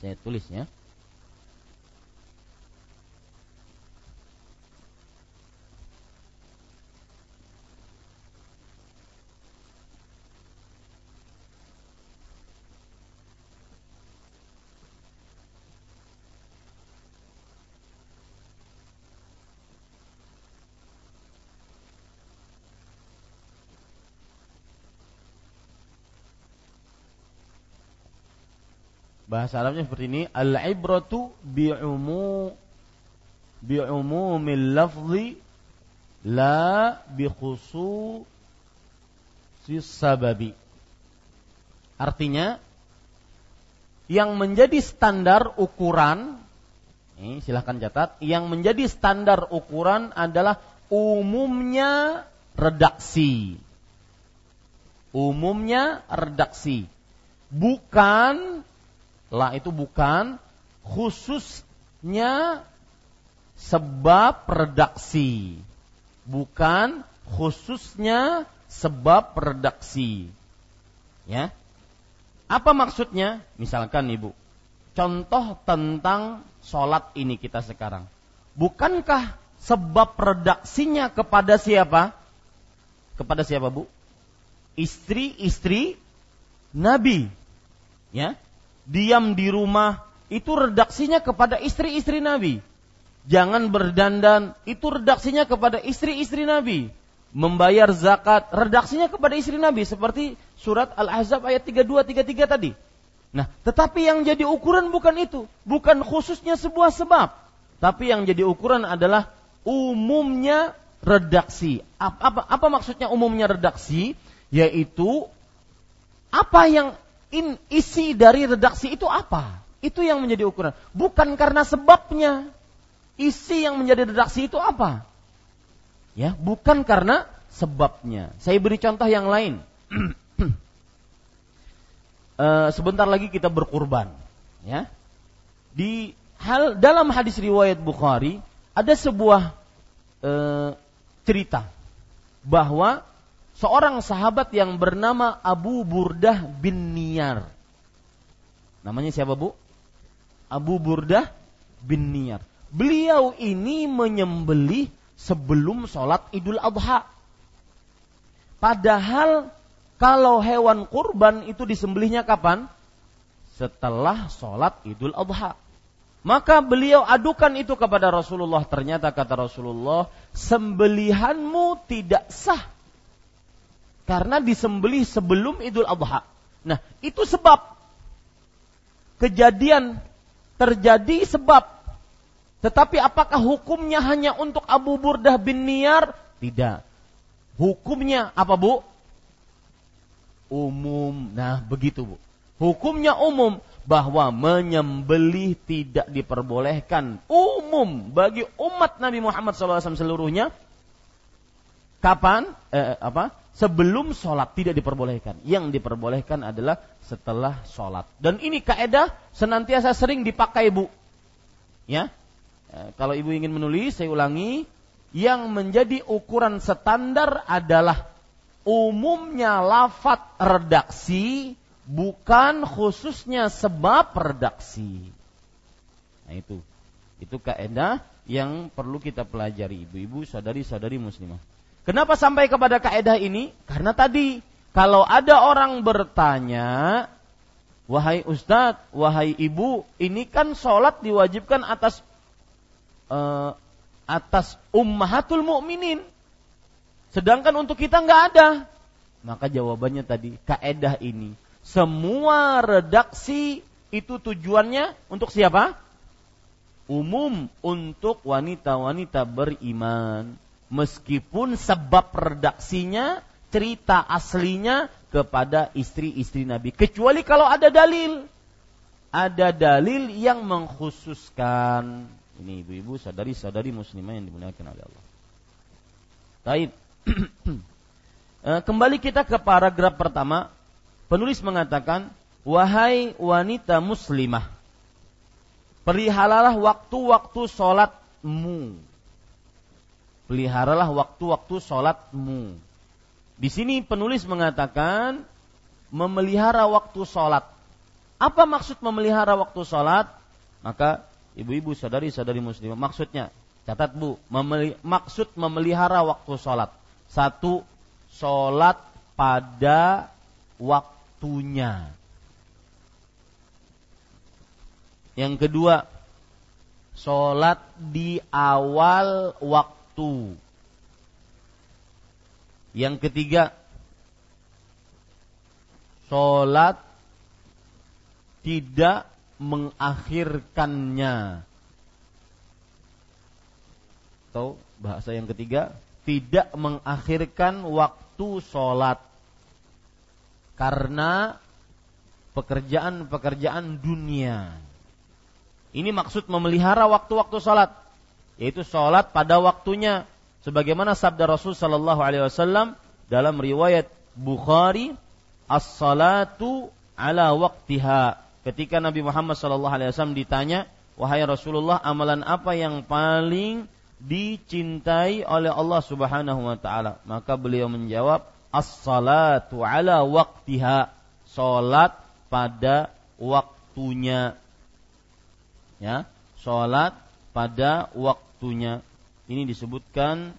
Saya tulis ya. Bahasa Arabnya seperti ini, al-ibratu bi'umu bi'umumil lafzi la bi sababi. Artinya yang menjadi standar ukuran ini silahkan catat, yang menjadi standar ukuran adalah umumnya redaksi. Umumnya redaksi. Bukan La itu bukan khususnya sebab redaksi. Bukan khususnya sebab redaksi. Ya. Apa maksudnya? Misalkan Ibu, contoh tentang sholat ini kita sekarang. Bukankah sebab redaksinya kepada siapa? Kepada siapa Bu? Istri-istri Nabi. Ya diam di rumah itu redaksinya kepada istri-istri Nabi. Jangan berdandan itu redaksinya kepada istri-istri Nabi. Membayar zakat redaksinya kepada istri Nabi seperti surat Al-Ahzab ayat 32 33 tadi. Nah, tetapi yang jadi ukuran bukan itu, bukan khususnya sebuah sebab, tapi yang jadi ukuran adalah umumnya redaksi. Apa, apa, apa maksudnya umumnya redaksi? Yaitu apa yang in, isi dari redaksi itu apa? Itu yang menjadi ukuran. Bukan karena sebabnya. Isi yang menjadi redaksi itu apa? Ya, bukan karena sebabnya. Saya beri contoh yang lain. uh, <clears throat> sebentar lagi kita berkurban, ya. Di hal dalam hadis riwayat Bukhari ada sebuah uh, cerita bahwa seorang sahabat yang bernama Abu Burdah bin Niyar. Namanya siapa Bu? Abu Burdah bin Niyar. Beliau ini menyembelih sebelum sholat Idul Adha. Padahal kalau hewan kurban itu disembelihnya kapan? Setelah sholat Idul Adha. Maka beliau adukan itu kepada Rasulullah. Ternyata kata Rasulullah, sembelihanmu tidak sah karena disembelih sebelum Idul Adha. Nah, itu sebab kejadian terjadi sebab. Tetapi apakah hukumnya hanya untuk Abu Burdah bin Niyar? Tidak. Hukumnya apa, Bu? Umum. Nah, begitu, Bu. Hukumnya umum bahwa menyembelih tidak diperbolehkan umum bagi umat Nabi Muhammad SAW seluruhnya. Kapan? Eh, apa? Sebelum sholat tidak diperbolehkan. Yang diperbolehkan adalah setelah sholat. Dan ini kaedah senantiasa sering dipakai bu. Ya, Eh, kalau ibu ingin menulis, saya ulangi, yang menjadi ukuran standar adalah umumnya lafat redaksi bukan khususnya sebab redaksi. Nah itu, itu kaidah yang perlu kita pelajari ibu-ibu, saudari-saudari muslimah. Kenapa sampai kepada kaidah ini? Karena tadi kalau ada orang bertanya, wahai ustadz, wahai ibu, ini kan sholat diwajibkan atas uh, atas ummahatul mukminin. Sedangkan untuk kita nggak ada. Maka jawabannya tadi, kaedah ini. Semua redaksi itu tujuannya untuk siapa? Umum untuk wanita-wanita beriman. Meskipun sebab redaksinya, cerita aslinya kepada istri-istri Nabi. Kecuali kalau ada dalil. Ada dalil yang mengkhususkan ini ibu-ibu, sadari-sadari muslimah yang dimuliakan oleh Allah. Baik. <clears throat> Eh, kembali kita ke paragraf pertama. Penulis mengatakan, "Wahai wanita muslimah, peliharalah waktu-waktu sholatmu. Peliharalah waktu-waktu sholatmu. Di sini penulis mengatakan memelihara waktu sholat. Apa maksud memelihara waktu sholat? Maka ibu-ibu sadari-sadari muslimah maksudnya catat bu memeli, maksud memelihara waktu sholat satu sholat pada waktunya yang kedua sholat di awal waktu yang ketiga sholat tidak mengakhirkannya. Atau bahasa yang ketiga, tidak mengakhirkan waktu sholat. Karena pekerjaan-pekerjaan dunia. Ini maksud memelihara waktu-waktu sholat. Yaitu sholat pada waktunya. Sebagaimana sabda Rasul Sallallahu Alaihi Wasallam dalam riwayat Bukhari, as-salatu ala waktiha ketika Nabi Muhammad SAW ditanya, wahai Rasulullah, amalan apa yang paling dicintai oleh Allah Subhanahu wa taala? Maka beliau menjawab, as-salatu ala waktiha. Salat pada waktunya. Ya, salat pada waktunya. Ini disebutkan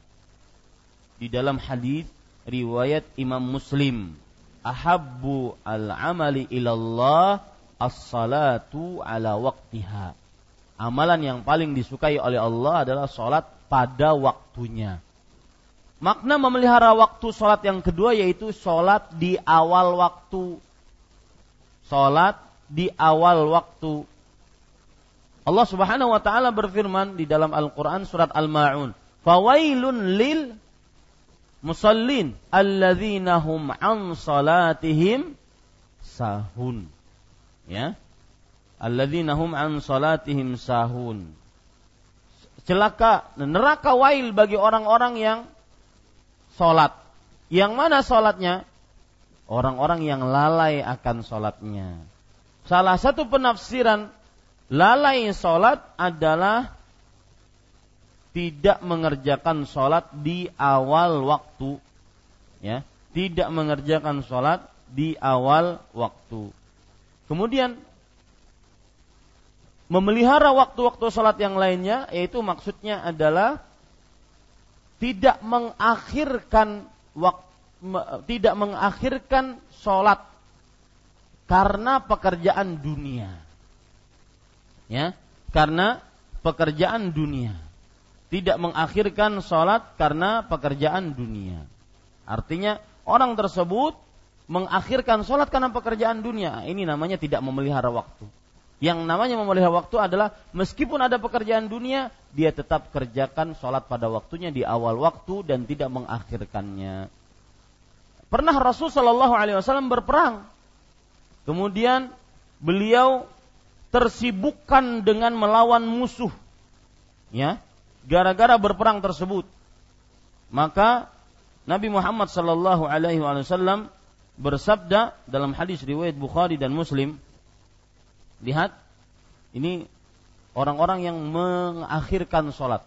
di dalam hadis riwayat Imam Muslim. Ahabbu al-amali ilallah as-salatu ala waktiha. Amalan yang paling disukai oleh Allah adalah salat pada waktunya. Makna memelihara waktu salat yang kedua yaitu salat di awal waktu. Salat di awal waktu. Allah Subhanahu wa taala berfirman di dalam Al-Qur'an surat Al-Maun, "Fawailun lil musallin alladzina hum an salatihim sahun." ya. Alladzina hum an salatihim sahun. Celaka neraka wail bagi orang-orang yang salat. Yang mana salatnya? Orang-orang yang lalai akan salatnya. Salah satu penafsiran lalai salat adalah tidak mengerjakan sholat di awal waktu ya tidak mengerjakan sholat di awal waktu Kemudian memelihara waktu-waktu sholat yang lainnya, yaitu maksudnya adalah tidak mengakhirkan waktu, tidak mengakhirkan sholat karena pekerjaan dunia. Ya, karena pekerjaan dunia. Tidak mengakhirkan sholat karena pekerjaan dunia. Artinya orang tersebut mengakhirkan sholat karena pekerjaan dunia. Ini namanya tidak memelihara waktu. Yang namanya memelihara waktu adalah meskipun ada pekerjaan dunia, dia tetap kerjakan sholat pada waktunya di awal waktu dan tidak mengakhirkannya. Pernah Rasul Shallallahu Alaihi Wasallam berperang, kemudian beliau tersibukkan dengan melawan musuh, ya, gara-gara berperang tersebut. Maka Nabi Muhammad Shallallahu Alaihi Wasallam bersabda dalam hadis riwayat Bukhari dan Muslim lihat ini orang-orang yang mengakhirkan sholat.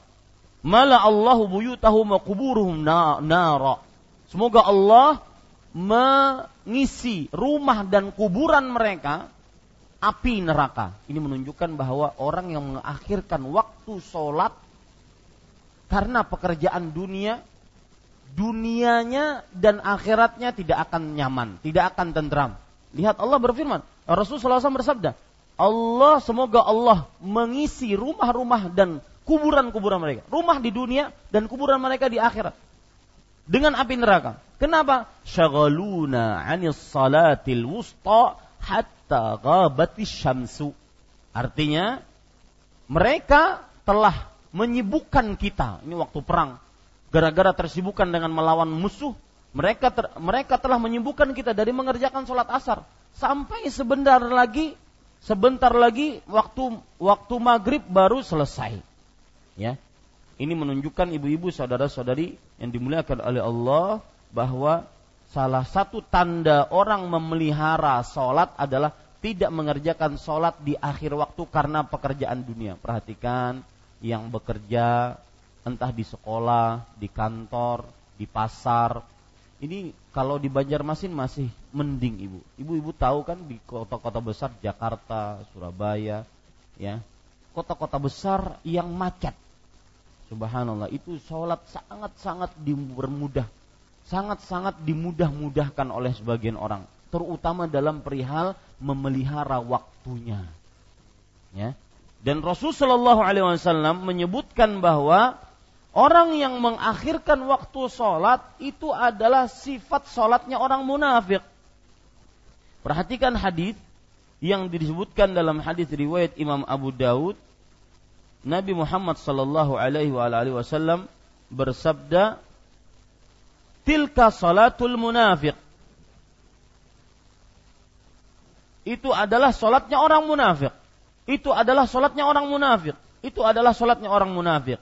Mala Allahu buyutahum wa kuburuhum nara. Semoga Allah mengisi rumah dan kuburan mereka api neraka. Ini menunjukkan bahwa orang yang mengakhirkan waktu sholat karena pekerjaan dunia, dunianya dan akhiratnya tidak akan nyaman, tidak akan tentram. Lihat Allah berfirman, Rasulullah SAW bersabda, Allah semoga Allah mengisi rumah-rumah dan kuburan-kuburan mereka. Rumah di dunia dan kuburan mereka di akhirat. Dengan api neraka. Kenapa? Syagaluna anis salatil wusta hatta ghabatis syamsu. Artinya, mereka telah menyibukkan kita. Ini waktu perang. Gara-gara tersibukkan dengan melawan musuh, mereka ter, mereka telah menyibukkan kita dari mengerjakan sholat asar. Sampai sebentar lagi sebentar lagi waktu waktu maghrib baru selesai. Ya, ini menunjukkan ibu-ibu saudara-saudari yang dimuliakan oleh Allah bahwa salah satu tanda orang memelihara sholat adalah tidak mengerjakan sholat di akhir waktu karena pekerjaan dunia. Perhatikan yang bekerja entah di sekolah, di kantor, di pasar, ini kalau di Banjarmasin masih mending ibu. Ibu-ibu tahu kan di kota-kota besar Jakarta, Surabaya, ya kota-kota besar yang macet. Subhanallah itu sholat sangat-sangat dipermudah, sangat-sangat dimudah-mudahkan oleh sebagian orang, terutama dalam perihal memelihara waktunya. Ya. Dan Rasulullah Shallallahu Alaihi Wasallam menyebutkan bahwa Orang yang mengakhirkan waktu sholat itu adalah sifat sholatnya orang munafik. Perhatikan hadis yang disebutkan dalam hadis riwayat Imam Abu Daud. Nabi Muhammad sallallahu alaihi wasallam bersabda, "Tilka salatul munafik." Itu adalah sholatnya orang munafik. Itu adalah sholatnya orang munafik. Itu adalah sholatnya orang munafik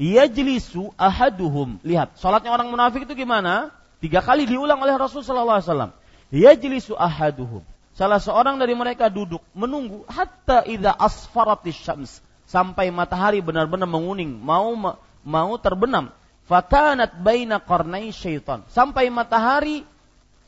yajlisu ahaduhum. Lihat, salatnya orang munafik itu gimana? Tiga kali diulang oleh Rasul sallallahu alaihi wasallam. Yajlisu ahaduhum. Salah seorang dari mereka duduk menunggu hatta idza asfaratis syams sampai matahari benar-benar menguning, mau mau terbenam. Fakanat baina qarnai syaitan. Sampai matahari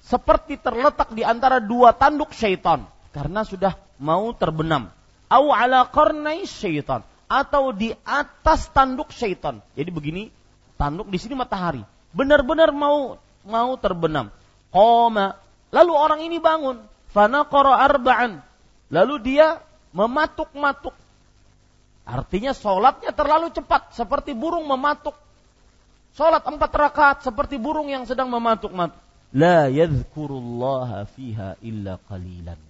seperti terletak di antara dua tanduk syaitan karena sudah mau terbenam. Au ala qarnai syaitan atau di atas tanduk syaitan. Jadi begini, tanduk di sini matahari. Benar-benar mau mau terbenam. Qoma. Lalu orang ini bangun. Fanaqara arba'an. Lalu dia mematuk-matuk. Artinya sholatnya terlalu cepat. Seperti burung mematuk. Sholat empat rakaat seperti burung yang sedang mematuk-matuk. La yadhkurullaha fiha illa qalilan.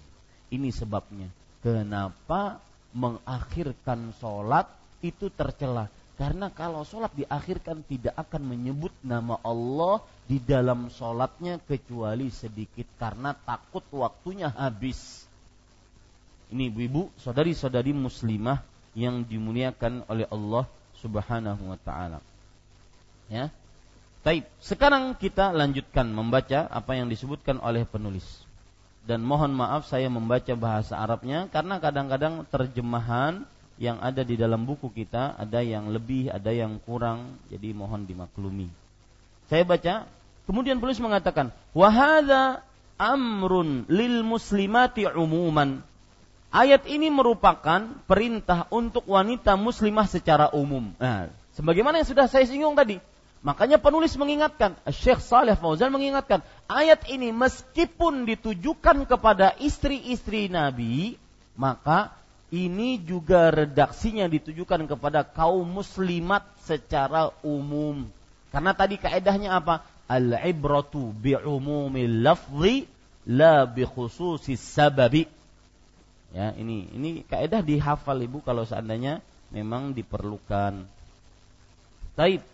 Ini sebabnya. Kenapa mengakhirkan sholat itu tercela. Karena kalau sholat diakhirkan tidak akan menyebut nama Allah di dalam sholatnya kecuali sedikit karena takut waktunya habis. Ini ibu-ibu, saudari-saudari muslimah yang dimuliakan oleh Allah Subhanahu wa taala. Ya. Baik, sekarang kita lanjutkan membaca apa yang disebutkan oleh penulis dan mohon maaf saya membaca bahasa Arabnya karena kadang-kadang terjemahan yang ada di dalam buku kita ada yang lebih, ada yang kurang, jadi mohon dimaklumi. Saya baca, kemudian penulis mengatakan, "Wahada amrun lil muslimati umuman." Ayat ini merupakan perintah untuk wanita muslimah secara umum. Nah, sebagaimana yang sudah saya singgung tadi, Makanya penulis mengingatkan, Syekh Saleh Fauzan mengingatkan, ayat ini meskipun ditujukan kepada istri-istri Nabi, maka ini juga redaksinya ditujukan kepada kaum muslimat secara umum. Karena tadi kaedahnya apa? Al-ibratu bi'umumil lafzi la bi khususis sababi. Ya, ini ini kaedah dihafal Ibu kalau seandainya memang diperlukan. Taib.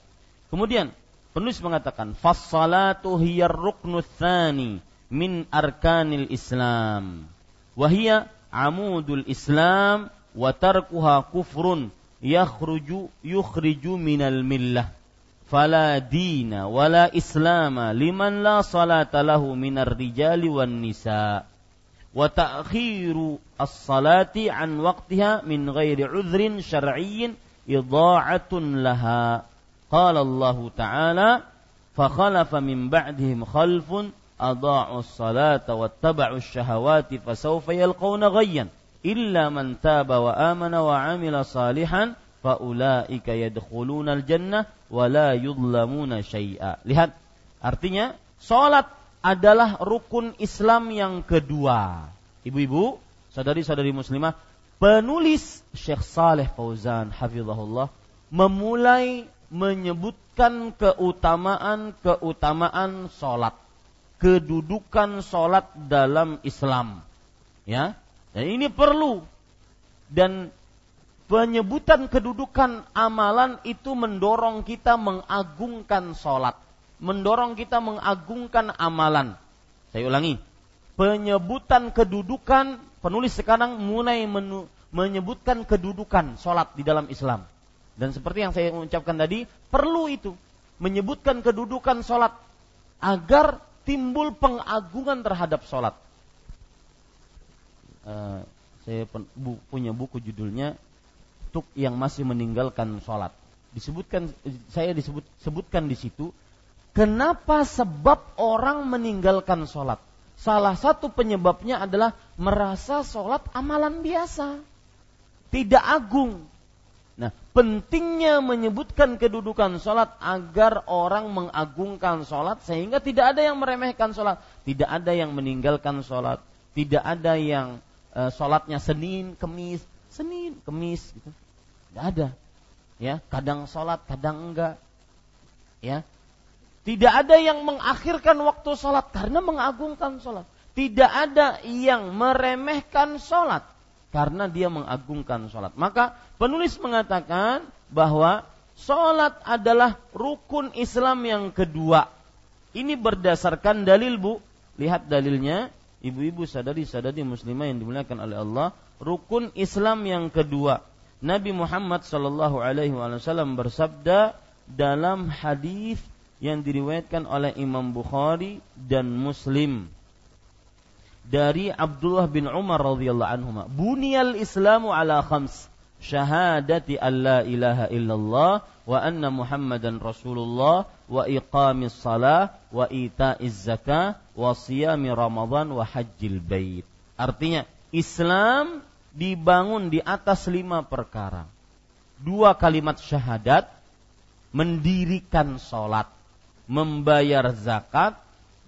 Kemudian penulis mengatakan fassalatu hiya ruknu tsani min arkanil Islam. Wahia amudul Islam wa tarkuha kufrun yakhruju yukhriju minal millah. Fala dina wala islama liman la salata lahu minar rijali wan nisa. wa ta'khiru as-salati an waqtiha min ghairi udhrin syar'iyyin idha'atun laha. قال الله تعالى فخلف من بعدهم خلف adha'u as-salata الشهوات فسوف يلقون fasawfa إلا من illa man وعمل صالحا فأولئك يدخلون الجنة ولا faulaika شيئا. Lihat, artinya salat adalah rukun Islam yang kedua. Ibu-ibu, saudari-saudari muslimah, penulis Syekh Saleh Fauzan hafizahullah memulai menyebutkan keutamaan-keutamaan sholat, kedudukan sholat dalam Islam. Ya, dan ini perlu. Dan penyebutan kedudukan amalan itu mendorong kita mengagungkan sholat, mendorong kita mengagungkan amalan. Saya ulangi, penyebutan kedudukan penulis sekarang mulai menyebutkan kedudukan sholat di dalam Islam dan seperti yang saya ucapkan tadi, perlu itu menyebutkan kedudukan sholat agar timbul pengagungan terhadap sholat. Uh, saya bu, punya buku judulnya "Tuk yang masih meninggalkan sholat". Disebutkan, saya disebut sebutkan di situ, kenapa sebab orang meninggalkan sholat. Salah satu penyebabnya adalah merasa sholat amalan biasa, tidak agung, pentingnya menyebutkan kedudukan sholat agar orang mengagungkan sholat sehingga tidak ada yang meremehkan sholat, tidak ada yang meninggalkan sholat, tidak ada yang e, sholatnya Senin, Kemis, Senin, Kemis gitu, tidak ada. Ya, kadang sholat, kadang enggak. Ya, tidak ada yang mengakhirkan waktu sholat karena mengagungkan sholat. Tidak ada yang meremehkan sholat karena dia mengagungkan sholat. Maka penulis mengatakan bahwa sholat adalah rukun Islam yang kedua. Ini berdasarkan dalil bu. Lihat dalilnya, ibu-ibu sadari-sadari muslimah yang dimuliakan oleh Allah, rukun Islam yang kedua. Nabi Muhammad Shallallahu Alaihi Wasallam bersabda dalam hadis yang diriwayatkan oleh Imam Bukhari dan Muslim dari Abdullah bin Umar radhiyallahu anhu. Buniyal Islamu ala khams. Syahadati an la ilaha illallah wa anna Muhammadan Rasulullah wa iqamis salah wa ita'iz zakah wa siyami Ramadan wa hajjil bait. Artinya Islam dibangun di atas lima perkara. Dua kalimat syahadat, mendirikan sholat, membayar zakat,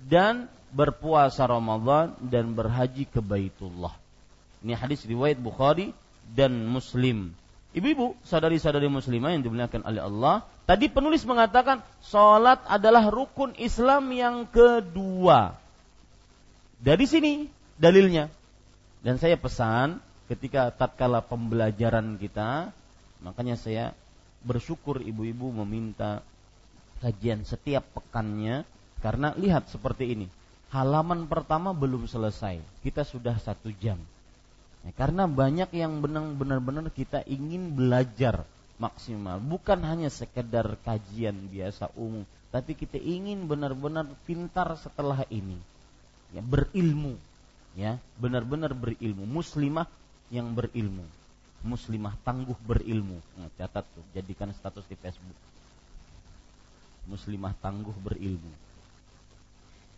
dan berpuasa Ramadan dan berhaji ke Baitullah. Ini hadis riwayat Bukhari dan Muslim. Ibu-ibu, saudari-saudari muslimah yang dimuliakan oleh Allah, tadi penulis mengatakan salat adalah rukun Islam yang kedua. Dari sini dalilnya. Dan saya pesan ketika tatkala pembelajaran kita, makanya saya bersyukur ibu-ibu meminta kajian setiap pekannya karena lihat seperti ini halaman pertama belum selesai, kita sudah satu jam. Ya, karena banyak yang benar-benar kita ingin belajar maksimal, bukan hanya sekedar kajian biasa umum, tapi kita ingin benar-benar pintar setelah ini, ya berilmu, ya benar-benar berilmu, muslimah yang berilmu, muslimah tangguh berilmu. Nah, catat tuh, jadikan status di Facebook. Muslimah tangguh berilmu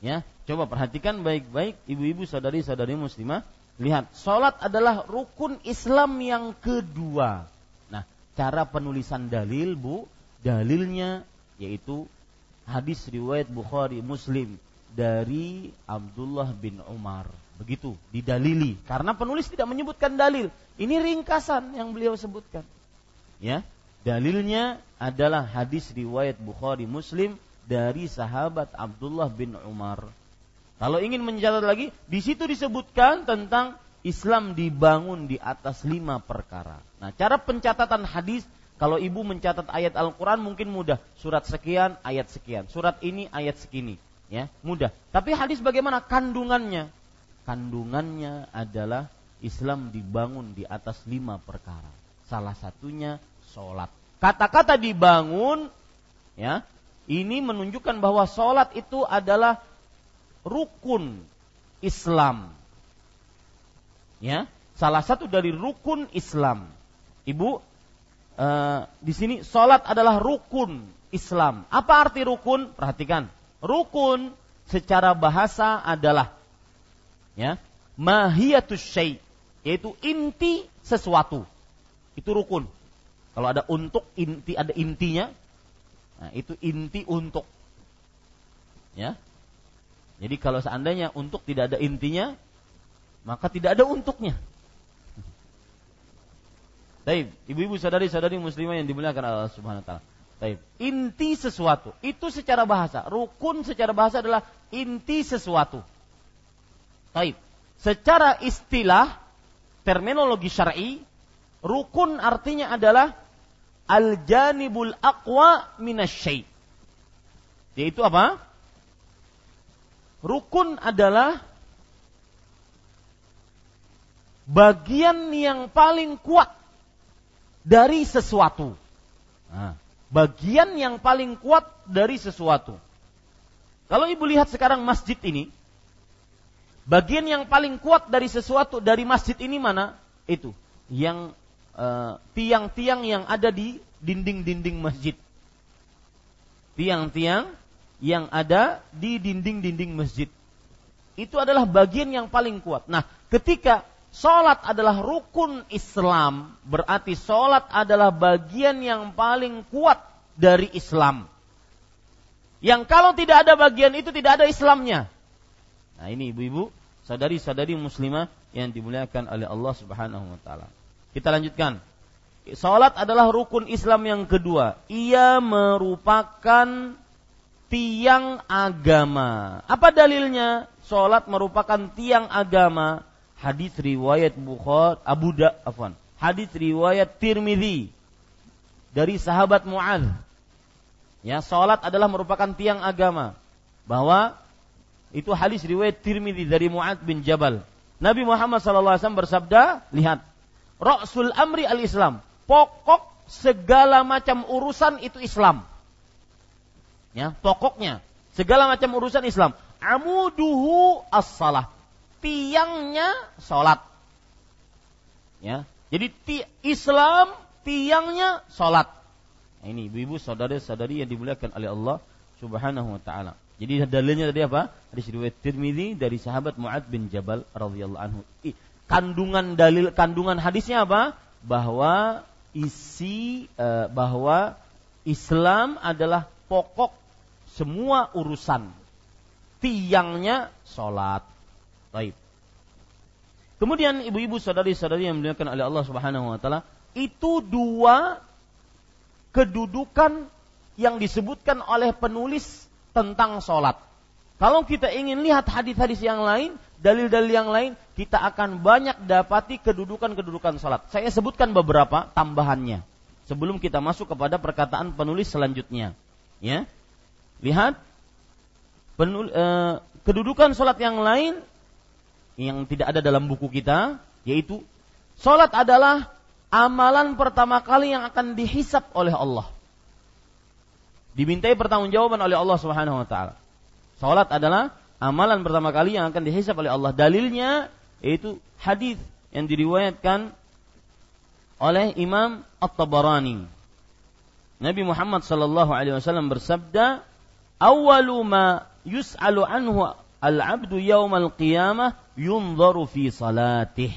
Ya, coba perhatikan baik-baik ibu-ibu saudari-saudari muslimah. Lihat, sholat adalah rukun Islam yang kedua. Nah, cara penulisan dalil, Bu, dalilnya yaitu hadis riwayat Bukhari Muslim dari Abdullah bin Umar. Begitu, didalili. Karena penulis tidak menyebutkan dalil. Ini ringkasan yang beliau sebutkan. Ya, dalilnya adalah hadis riwayat Bukhari Muslim dari sahabat Abdullah bin Umar. Kalau ingin mencatat lagi, di situ disebutkan tentang Islam dibangun di atas lima perkara. Nah, cara pencatatan hadis, kalau ibu mencatat ayat Al-Quran mungkin mudah. Surat sekian, ayat sekian. Surat ini, ayat segini. Ya, mudah. Tapi hadis bagaimana kandungannya? Kandungannya adalah Islam dibangun di atas lima perkara. Salah satunya sholat. Kata-kata dibangun, ya, ini menunjukkan bahwa sholat itu adalah rukun Islam. Ya, salah satu dari rukun Islam. Ibu, uh, di sini sholat adalah rukun Islam. Apa arti rukun? Perhatikan, rukun secara bahasa adalah ya mahiyatus syai yaitu inti sesuatu. Itu rukun. Kalau ada untuk inti ada intinya, nah itu inti untuk. Ya. Jadi kalau seandainya untuk tidak ada intinya, maka tidak ada untuknya. <laughs> Taib, ibu-ibu sadari-sadari muslimah yang dimuliakan Allah Subhanahu wa taala. Taib, inti sesuatu itu secara bahasa, rukun secara bahasa adalah inti sesuatu. Taib. Secara istilah terminologi syar'i, rukun artinya adalah al-janibul aqwa minasyai. Yaitu apa? Rukun adalah bagian yang paling kuat dari sesuatu. Nah, bagian yang paling kuat dari sesuatu. Kalau ibu lihat sekarang masjid ini, bagian yang paling kuat dari sesuatu dari masjid ini mana? Itu yang tiang-tiang uh, yang ada di dinding-dinding masjid. Tiang-tiang yang ada di dinding-dinding masjid. Itu adalah bagian yang paling kuat. Nah, ketika Sholat adalah rukun Islam, berarti sholat adalah bagian yang paling kuat dari Islam. Yang kalau tidak ada bagian itu tidak ada Islamnya. Nah ini ibu-ibu, sadari-sadari muslimah yang dimuliakan oleh Allah Subhanahu wa taala. Kita lanjutkan. Salat adalah rukun Islam yang kedua. Ia merupakan tiang agama. Apa dalilnya? Salat merupakan tiang agama hadis riwayat Bukhari Abu Da afwan hadis riwayat Tirmidzi dari sahabat Muadz ya salat adalah merupakan tiang agama bahwa itu hadis riwayat Tirmidzi dari Muadz bin Jabal Nabi Muhammad SAW bersabda lihat Rasul amri al-Islam pokok segala macam urusan itu Islam ya pokoknya segala macam urusan Islam amuduhu as-salah tiangnya sholat. Ya, jadi ti Islam tiangnya sholat. Nah, ini ibu-ibu saudara-saudari yang dimuliakan oleh Allah Subhanahu wa taala. Jadi dalilnya tadi apa? Hadis riwayat Tirmizi dari sahabat Muad bin Jabal radhiyallahu anhu. Kandungan dalil kandungan hadisnya apa? Bahwa isi uh, bahwa Islam adalah pokok semua urusan. Tiangnya sholat. Baik. Kemudian ibu-ibu saudari-saudari yang dimuliakan oleh Allah Subhanahu wa taala, itu dua kedudukan yang disebutkan oleh penulis tentang sholat. Kalau kita ingin lihat hadis-hadis yang lain, dalil-dalil yang lain, kita akan banyak dapati kedudukan-kedudukan sholat. Saya sebutkan beberapa tambahannya sebelum kita masuk kepada perkataan penulis selanjutnya. Ya, lihat penul, eh, kedudukan sholat yang lain yang tidak ada dalam buku kita, yaitu sholat adalah amalan pertama kali yang akan dihisap oleh Allah. Dimintai pertanggungjawaban oleh Allah Subhanahu wa taala. Salat adalah amalan pertama kali yang akan dihisap oleh Allah. Dalilnya yaitu hadis yang diriwayatkan oleh Imam At-Tabarani. Nabi Muhammad sallallahu alaihi wasallam bersabda, "Awwalu ma yus'alu anhu al-'abdu yaumal qiyamah yunzaru fi salatih.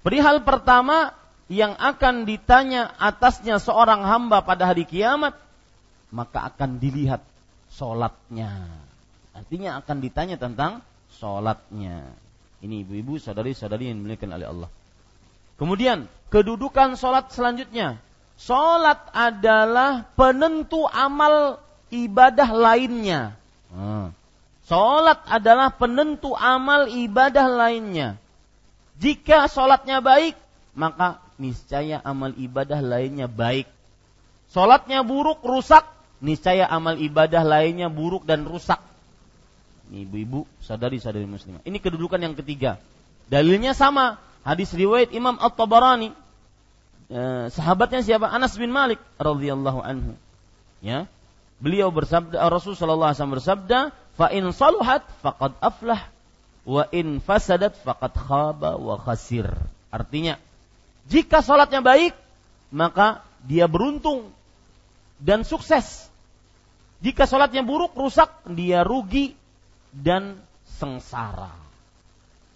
Perihal pertama yang akan ditanya atasnya seorang hamba pada hari kiamat, maka akan dilihat solatnya. Artinya akan ditanya tentang solatnya. Ini ibu-ibu, saudari-saudari yang dimuliakan oleh Allah. Kemudian kedudukan solat selanjutnya. Solat adalah penentu amal ibadah lainnya. Hmm. Sholat adalah penentu amal ibadah lainnya. Jika sholatnya baik, maka niscaya amal ibadah lainnya baik. Sholatnya buruk, rusak, niscaya amal ibadah lainnya buruk dan rusak. Ini ibu-ibu, sadari-sadari muslimah. Ini kedudukan yang ketiga. Dalilnya sama. Hadis riwayat Imam At-Tabarani. Eh, sahabatnya siapa? Anas bin Malik radhiyallahu anhu. Ya. Beliau bersabda Rasulullah SAW bersabda, fa in saluhat faqad aflah wa in fasadat faqad khaba wa khasir. Artinya, jika sholatnya baik, maka dia beruntung dan sukses. Jika sholatnya buruk, rusak, dia rugi dan sengsara.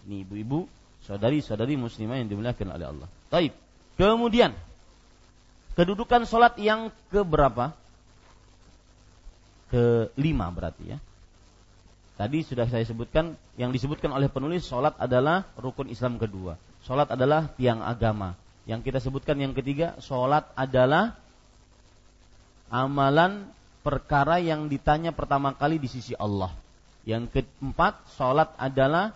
Ini ibu-ibu, saudari-saudari muslimah yang dimuliakan oleh Allah. Taib. Kemudian, kedudukan sholat yang keberapa? Kelima berarti ya. Tadi sudah saya sebutkan, yang disebutkan oleh penulis sholat adalah rukun Islam kedua. Sholat adalah tiang agama. Yang kita sebutkan yang ketiga, sholat adalah amalan perkara yang ditanya pertama kali di sisi Allah. Yang keempat, sholat adalah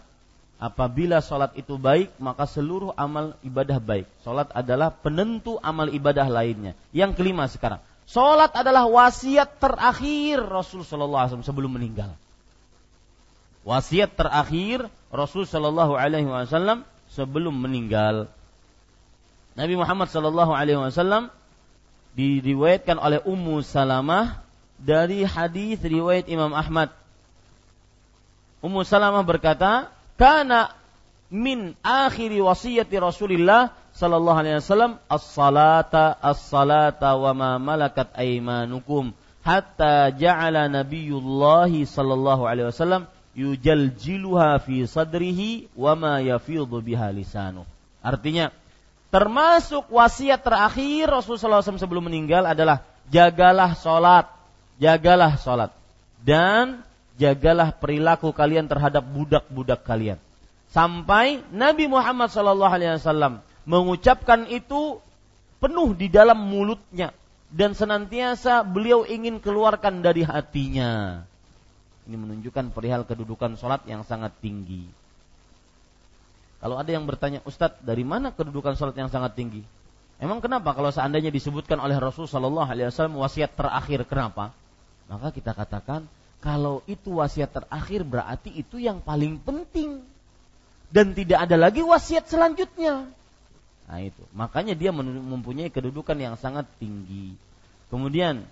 apabila sholat itu baik, maka seluruh amal ibadah baik. Sholat adalah penentu amal ibadah lainnya. Yang kelima sekarang, sholat adalah wasiat terakhir Rasul SAW sebelum meninggal wasiat terakhir Rasul Shallallahu Alaihi Wasallam sebelum meninggal. Nabi Muhammad Shallallahu Alaihi Wasallam diriwayatkan oleh Ummu Salamah dari hadis riwayat Imam Ahmad. Ummu Salamah berkata, "Kana min akhiri wasiyati Rasulillah sallallahu alaihi wasallam as-salata as-salata wa ma malakat aymanukum hatta ja'ala nabiyullah sallallahu alaihi wasallam yujaljiluha fi sadrihi wa ma yafidhu biha lisanu. Artinya, termasuk wasiat terakhir Rasulullah SAW sebelum meninggal adalah jagalah sholat, jagalah sholat, dan jagalah perilaku kalian terhadap budak-budak kalian. Sampai Nabi Muhammad SAW mengucapkan itu penuh di dalam mulutnya dan senantiasa beliau ingin keluarkan dari hatinya. Ini menunjukkan perihal kedudukan sholat yang sangat tinggi. Kalau ada yang bertanya, Ustadz, dari mana kedudukan sholat yang sangat tinggi? Emang kenapa kalau seandainya disebutkan oleh Rasul Shallallahu Alaihi Wasallam wasiat terakhir kenapa? Maka kita katakan kalau itu wasiat terakhir berarti itu yang paling penting dan tidak ada lagi wasiat selanjutnya. Nah itu makanya dia mempunyai kedudukan yang sangat tinggi. Kemudian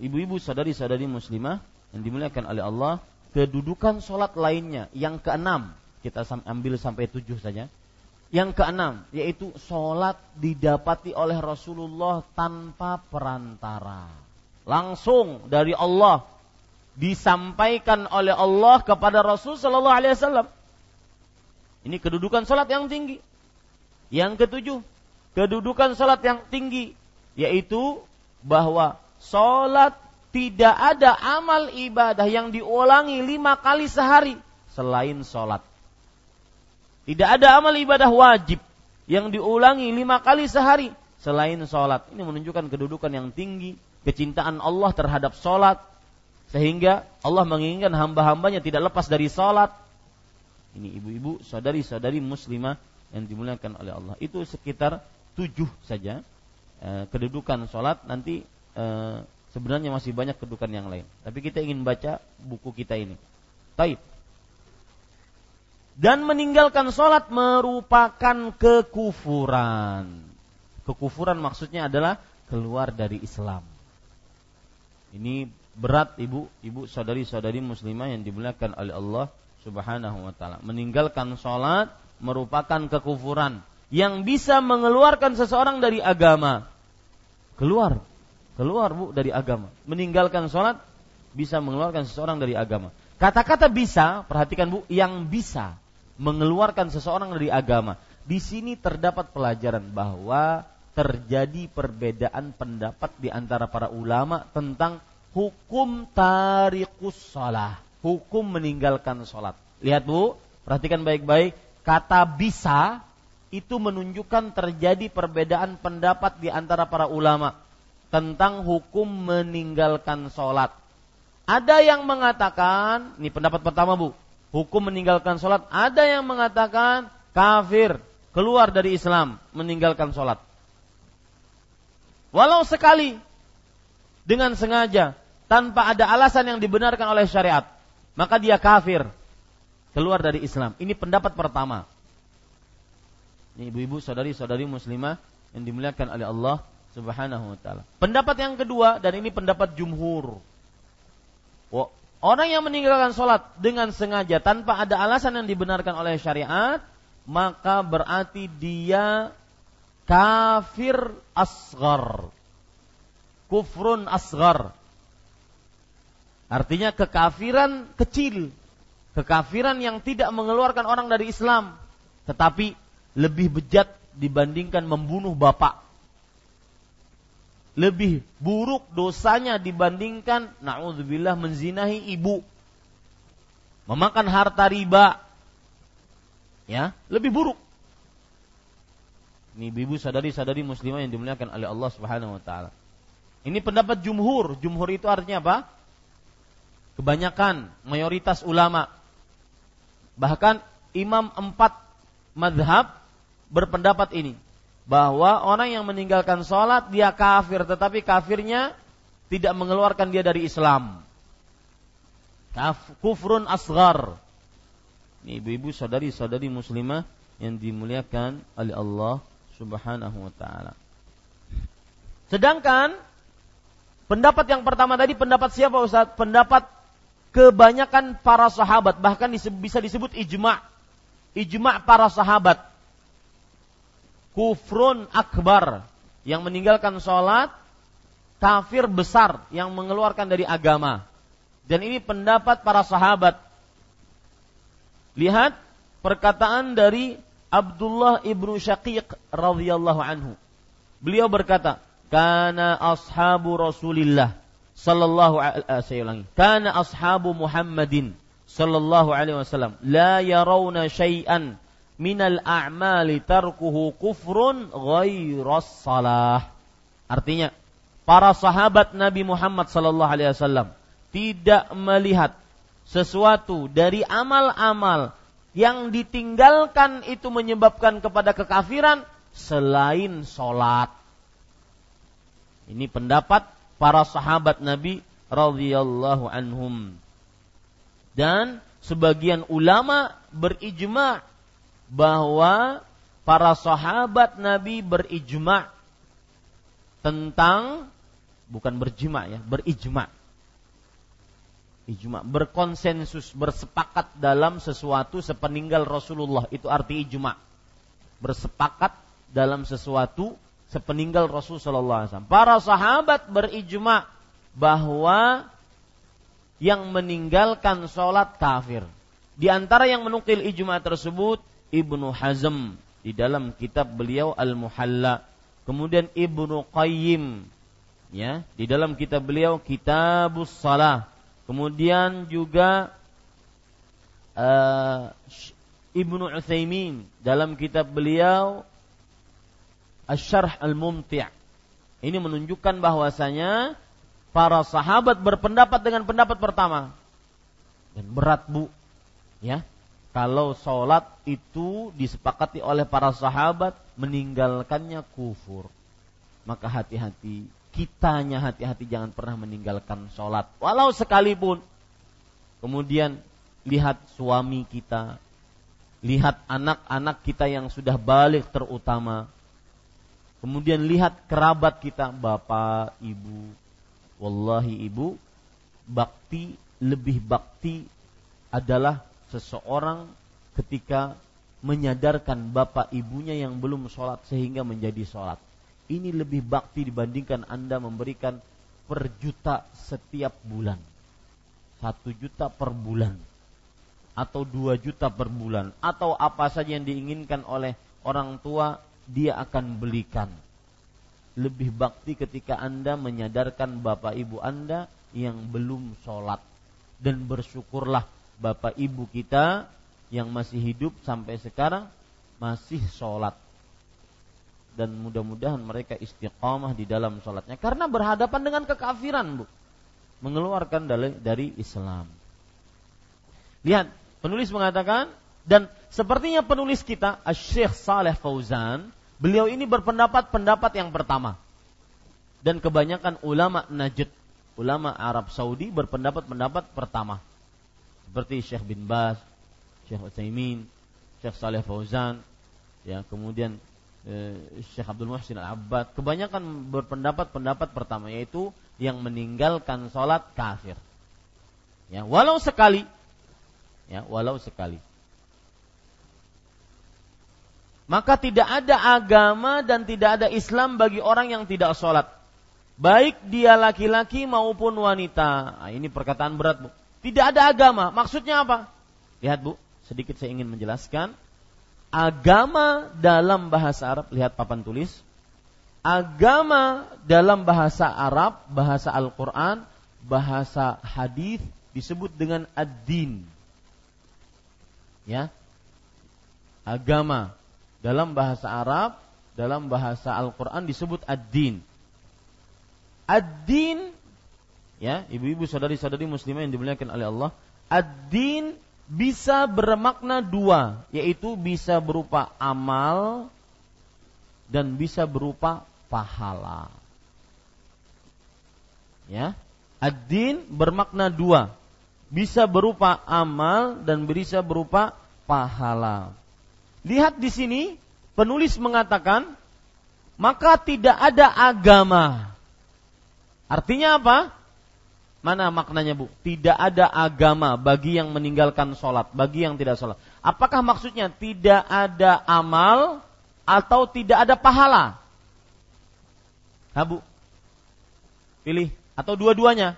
ibu-ibu saudari-saudari muslimah yang dimuliakan oleh Allah, kedudukan sholat lainnya yang keenam kita ambil sampai tujuh saja. Yang keenam yaitu sholat didapati oleh Rasulullah tanpa perantara, langsung dari Allah disampaikan oleh Allah kepada Rasul Shallallahu Alaihi Wasallam. Ini kedudukan sholat yang tinggi. Yang ketujuh, kedudukan sholat yang tinggi yaitu bahwa sholat tidak ada amal ibadah yang diulangi lima kali sehari selain sholat. Tidak ada amal ibadah wajib yang diulangi lima kali sehari selain sholat. Ini menunjukkan kedudukan yang tinggi, kecintaan Allah terhadap sholat, sehingga Allah menginginkan hamba-hambanya tidak lepas dari sholat. Ini ibu-ibu, saudari-saudari muslimah yang dimuliakan oleh Allah. Itu sekitar tujuh saja eh, kedudukan sholat. Nanti eh, Sebenarnya masih banyak kedudukan yang lain. Tapi kita ingin baca buku kita ini. Taib. Dan meninggalkan sholat merupakan kekufuran. Kekufuran maksudnya adalah keluar dari Islam. Ini berat ibu, ibu saudari-saudari muslimah yang dimuliakan oleh Allah Subhanahu wa taala. Meninggalkan sholat merupakan kekufuran yang bisa mengeluarkan seseorang dari agama. Keluar keluar bu dari agama. Meninggalkan sholat bisa mengeluarkan seseorang dari agama. Kata-kata bisa, perhatikan bu, yang bisa mengeluarkan seseorang dari agama. Di sini terdapat pelajaran bahwa terjadi perbedaan pendapat di antara para ulama tentang hukum tarikus sholat, hukum meninggalkan sholat. Lihat bu, perhatikan baik-baik. Kata bisa itu menunjukkan terjadi perbedaan pendapat di antara para ulama tentang hukum meninggalkan sholat. Ada yang mengatakan, ini pendapat pertama bu, hukum meninggalkan sholat. Ada yang mengatakan kafir, keluar dari Islam, meninggalkan sholat. Walau sekali, dengan sengaja, tanpa ada alasan yang dibenarkan oleh syariat, maka dia kafir, keluar dari Islam. Ini pendapat pertama. Ini ibu-ibu, saudari-saudari muslimah yang dimuliakan oleh Allah Subhanahu wa taala. Pendapat yang kedua dan ini pendapat jumhur. Orang yang meninggalkan sholat dengan sengaja tanpa ada alasan yang dibenarkan oleh syariat, maka berarti dia kafir asgar. Kufrun asgar. Artinya kekafiran kecil. Kekafiran yang tidak mengeluarkan orang dari Islam. Tetapi lebih bejat dibandingkan membunuh bapak lebih buruk dosanya dibandingkan naudzubillah menzinahi ibu. Memakan harta riba. Ya, lebih buruk. Ini ibu sadari-sadari muslimah yang dimuliakan oleh Allah Subhanahu wa taala. Ini pendapat jumhur. Jumhur itu artinya apa? Kebanyakan, mayoritas ulama. Bahkan imam empat madhab berpendapat ini bahwa orang yang meninggalkan sholat dia kafir, tetapi kafirnya tidak mengeluarkan dia dari Islam. Kufrun asgar. Ini ibu-ibu saudari-saudari muslimah yang dimuliakan oleh Allah Subhanahu wa taala. Sedangkan pendapat yang pertama tadi pendapat siapa Ustaz? Pendapat kebanyakan para sahabat bahkan bisa disebut ijma. Ijma para sahabat. Kufrun akbar. Yang meninggalkan sholat kafir besar yang mengeluarkan dari agama. Dan ini pendapat para sahabat. Lihat perkataan dari Abdullah ibnu Syaqiq radhiyallahu anhu. Beliau berkata kana ashabu Rasulillah sallallahu alaihi saya ulangi kana ashabu Muhammadin sallallahu alaihi wasallam la yarawna syai'an minal a'mali tarkuhu kufrun ghairas salah. Artinya, para sahabat Nabi Muhammad sallallahu alaihi wasallam tidak melihat sesuatu dari amal-amal yang ditinggalkan itu menyebabkan kepada kekafiran selain sholat. Ini pendapat para sahabat Nabi radhiyallahu anhum. Dan sebagian ulama berijma bahwa para sahabat Nabi berijma tentang bukan berjima ya, berijma. Ijma, berkonsensus, bersepakat dalam sesuatu sepeninggal Rasulullah. Itu arti ijma. Bersepakat dalam sesuatu sepeninggal Rasulullah SAW. Para sahabat berijma bahwa yang meninggalkan sholat kafir. Di antara yang menukil ijma tersebut Ibnu Hazm di dalam kitab beliau Al-Muhalla. Kemudian Ibnu Qayyim ya, di dalam kitab beliau Kitabus Salah. Kemudian juga uh, Ibnu Utsaimin dalam kitab beliau Asy-Syarh Al-Mumti'. Ini menunjukkan bahwasanya para sahabat berpendapat dengan pendapat pertama. Dan berat Bu, ya. Kalau sholat itu disepakati oleh para sahabat meninggalkannya kufur. Maka hati-hati. Kitanya hati-hati jangan pernah meninggalkan sholat. Walau sekalipun. Kemudian lihat suami kita. Lihat anak-anak kita yang sudah balik terutama kemudian lihat kerabat kita bapak ibu wallahi ibu bakti lebih bakti adalah seseorang ketika menyadarkan bapak ibunya yang belum sholat sehingga menjadi sholat. Ini lebih bakti dibandingkan Anda memberikan per juta setiap bulan. Satu juta per bulan. Atau dua juta per bulan. Atau apa saja yang diinginkan oleh orang tua, dia akan belikan. Lebih bakti ketika Anda menyadarkan bapak ibu Anda yang belum sholat. Dan bersyukurlah bapak ibu kita yang masih hidup sampai sekarang masih sholat dan mudah-mudahan mereka istiqamah di dalam sholatnya karena berhadapan dengan kekafiran bu mengeluarkan dari, dari Islam lihat penulis mengatakan dan sepertinya penulis kita Syekh Saleh Fauzan beliau ini berpendapat pendapat yang pertama dan kebanyakan ulama Najd ulama Arab Saudi berpendapat pendapat pertama seperti Syekh bin Bas, Syekh Utsaimin, Syekh Saleh Fauzan, ya kemudian eh, Syekh Abdul Muhsin Al-Abbad, kebanyakan berpendapat pendapat pertama yaitu yang meninggalkan sholat kafir. Ya, walau sekali. Ya, walau sekali. Maka tidak ada agama dan tidak ada Islam bagi orang yang tidak sholat. Baik dia laki-laki maupun wanita. Nah, ini perkataan berat, Bu. Tidak ada agama. Maksudnya apa? Lihat, Bu. Sedikit saya ingin menjelaskan. Agama dalam bahasa Arab, lihat papan tulis. Agama dalam bahasa Arab, bahasa Al-Quran, bahasa hadis disebut dengan ad-din. Ya. Agama dalam bahasa Arab, dalam bahasa Al-Qur'an disebut ad-din. Ad-din ya, ibu-ibu saudari-saudari muslimah yang dimuliakan oleh Allah, ad-din bisa bermakna dua, yaitu bisa berupa amal dan bisa berupa pahala. Ya, ad-din bermakna dua, bisa berupa amal dan bisa berupa pahala. Lihat di sini penulis mengatakan maka tidak ada agama. Artinya apa? Mana maknanya bu? Tidak ada agama bagi yang meninggalkan sholat, bagi yang tidak sholat. Apakah maksudnya tidak ada amal atau tidak ada pahala? Nah, bu, pilih atau dua-duanya?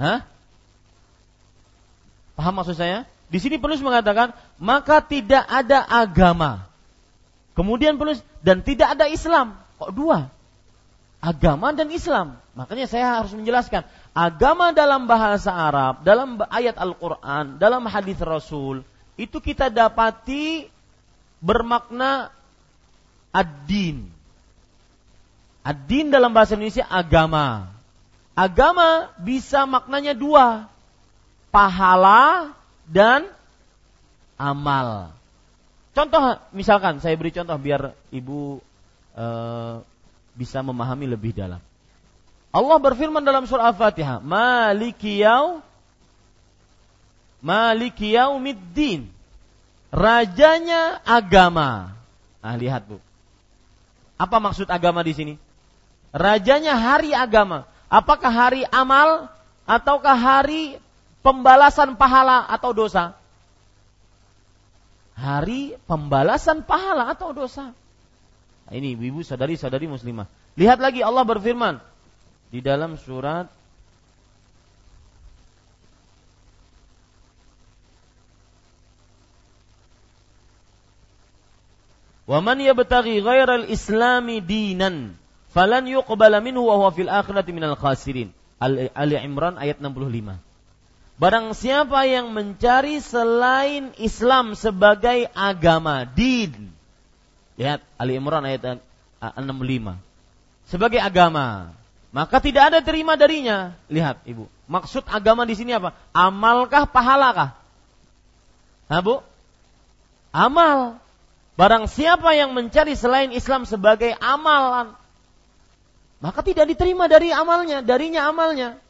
Hah? Paham maksud saya? Di sini penulis mengatakan, maka tidak ada agama. Kemudian penulis, dan tidak ada Islam. Kok dua? Agama dan Islam. Makanya saya harus menjelaskan. Agama dalam bahasa Arab, dalam ayat Al-Quran, dalam hadis Rasul, itu kita dapati bermakna ad-din. Ad-din dalam bahasa Indonesia agama. Agama bisa maknanya dua. Pahala dan amal. Contoh misalkan saya beri contoh biar ibu e, bisa memahami lebih dalam. Allah berfirman dalam surah Al-Fatihah, "Maliki yau Maliki yaumiddin." Rajanya agama. Nah, lihat Bu. Apa maksud agama di sini? Rajanya hari agama. Apakah hari amal ataukah hari pembalasan pahala atau dosa? Hari pembalasan pahala atau dosa. Nah, ini ibu sadari-sadari muslimah. Lihat lagi Allah berfirman di dalam surat yabtaghi ghairal islami dinan falan yuqbala minhu wa huwa fil akhirati minal khasirin. Ali Imran ayat 65. Barang siapa yang mencari selain Islam sebagai agama, din. Lihat Ali Imran ayat 65. Sebagai agama, maka tidak ada terima darinya. Lihat, Ibu. Maksud agama di sini apa? Amalkah pahalakah? Nah, Bu? Amal. Barang siapa yang mencari selain Islam sebagai amalan, maka tidak diterima dari amalnya, darinya amalnya.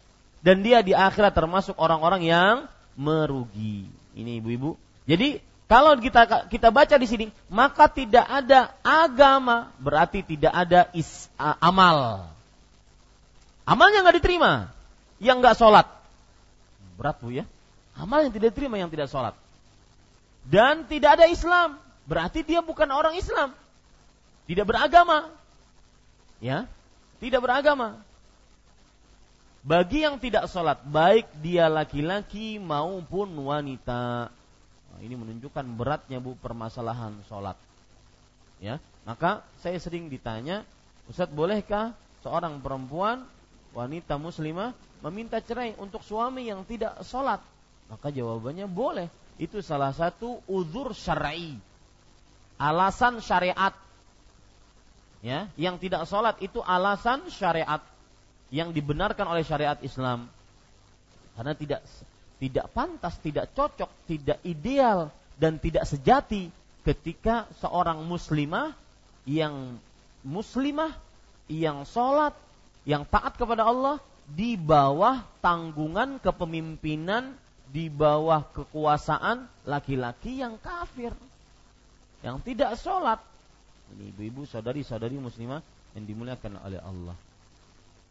Dan dia di akhirat termasuk orang-orang yang merugi. Ini ibu-ibu. Jadi kalau kita kita baca di sini, maka tidak ada agama, berarti tidak ada is, uh, amal. Amalnya nggak diterima, yang nggak sholat. Berat bu ya. Amal yang tidak diterima yang tidak sholat. Dan tidak ada Islam, berarti dia bukan orang Islam. Tidak beragama. Ya, tidak beragama. Bagi yang tidak sholat, baik dia laki-laki maupun wanita. Nah, ini menunjukkan beratnya bu permasalahan sholat. Ya, maka saya sering ditanya, Ustadz bolehkah seorang perempuan wanita muslimah meminta cerai untuk suami yang tidak sholat? Maka jawabannya boleh. Itu salah satu uzur syar'i. Alasan syariat ya yang tidak sholat itu alasan syariat yang dibenarkan oleh syariat Islam karena tidak tidak pantas, tidak cocok, tidak ideal dan tidak sejati ketika seorang muslimah yang muslimah yang sholat yang taat kepada Allah di bawah tanggungan kepemimpinan di bawah kekuasaan laki-laki yang kafir yang tidak sholat ini ibu-ibu, saudari-saudari muslimah yang dimuliakan oleh Allah.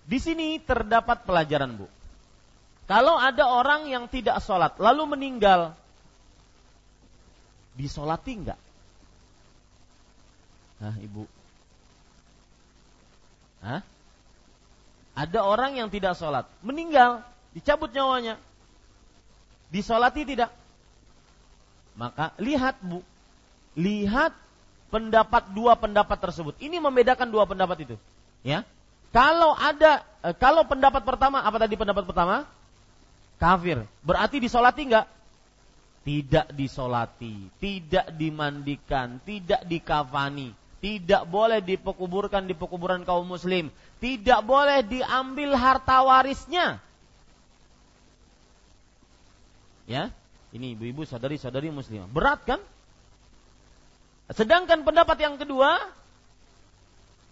Di sini terdapat pelajaran, Bu. Kalau ada orang yang tidak sholat lalu meninggal, disolati enggak? Hah, ibu? Hah? Ada orang yang tidak sholat, meninggal, dicabut nyawanya. Disolati tidak? Maka lihat bu, lihat pendapat dua pendapat tersebut. Ini membedakan dua pendapat itu. Ya, kalau ada, eh, kalau pendapat pertama apa tadi pendapat pertama? Kafir. Berarti disolati enggak? Tidak disolati, tidak dimandikan, tidak dikafani, tidak boleh dipekuburkan di pekuburan kaum muslim, tidak boleh diambil harta warisnya. Ya, ini ibu-ibu sadari-sadari muslimah. Berat kan? Sedangkan pendapat yang kedua,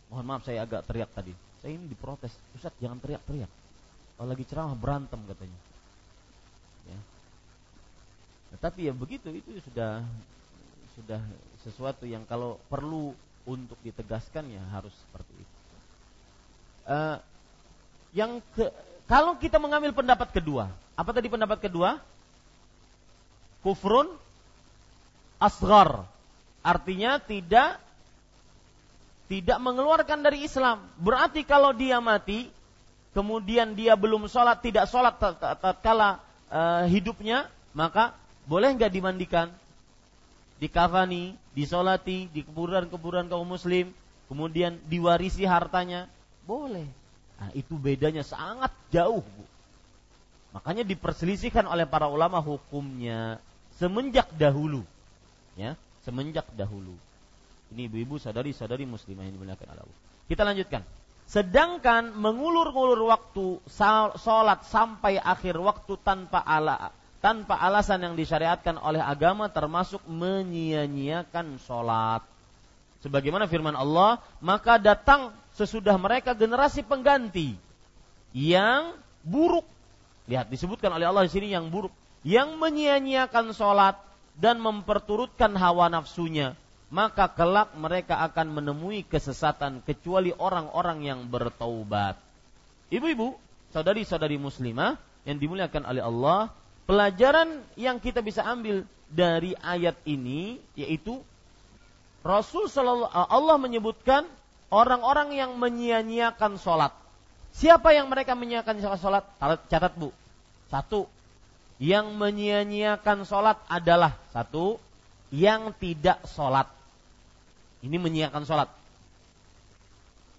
mohon maaf saya agak teriak tadi. Saya ini diprotes, Ustaz jangan teriak-teriak. Kalau lagi ceramah berantem katanya. Ya. Tetapi ya begitu itu sudah sudah sesuatu yang kalau perlu untuk ditegaskan ya harus seperti itu. Uh, yang ke, kalau kita mengambil pendapat kedua, apa tadi pendapat kedua? Kufrun asgar, artinya tidak tidak mengeluarkan dari Islam. Berarti kalau dia mati, kemudian dia belum sholat, tidak sholat tatkala uh, hidupnya, maka boleh nggak dimandikan? dikafani, disolati di kuburan-kuburan kaum muslim, kemudian diwarisi hartanya, boleh. Nah, itu bedanya sangat jauh, Bu. Makanya diperselisihkan oleh para ulama hukumnya semenjak dahulu. Ya, semenjak dahulu. Ini ibu-ibu sadari-sadari muslimah yang dimuliakan Allah. Kita lanjutkan. Sedangkan mengulur-ngulur waktu salat sampai akhir waktu tanpa ala tanpa alasan yang disyariatkan oleh agama termasuk menyia-nyiakan sholat. Sebagaimana firman Allah, maka datang sesudah mereka generasi pengganti yang buruk. Lihat disebutkan oleh Allah di sini yang buruk, yang menyia-nyiakan sholat dan memperturutkan hawa nafsunya. Maka kelak mereka akan menemui kesesatan kecuali orang-orang yang bertaubat. Ibu-ibu, saudari-saudari muslimah yang dimuliakan oleh Allah, Pelajaran yang kita bisa ambil dari ayat ini yaitu Rasul Shallallahu Allah menyebutkan orang-orang yang menyia-nyiakan sholat. Siapa yang mereka menyia-nyiakan sholat? Catat bu. Satu, yang menyia-nyiakan sholat adalah satu, yang tidak sholat. Ini menyia-nyiakan sholat.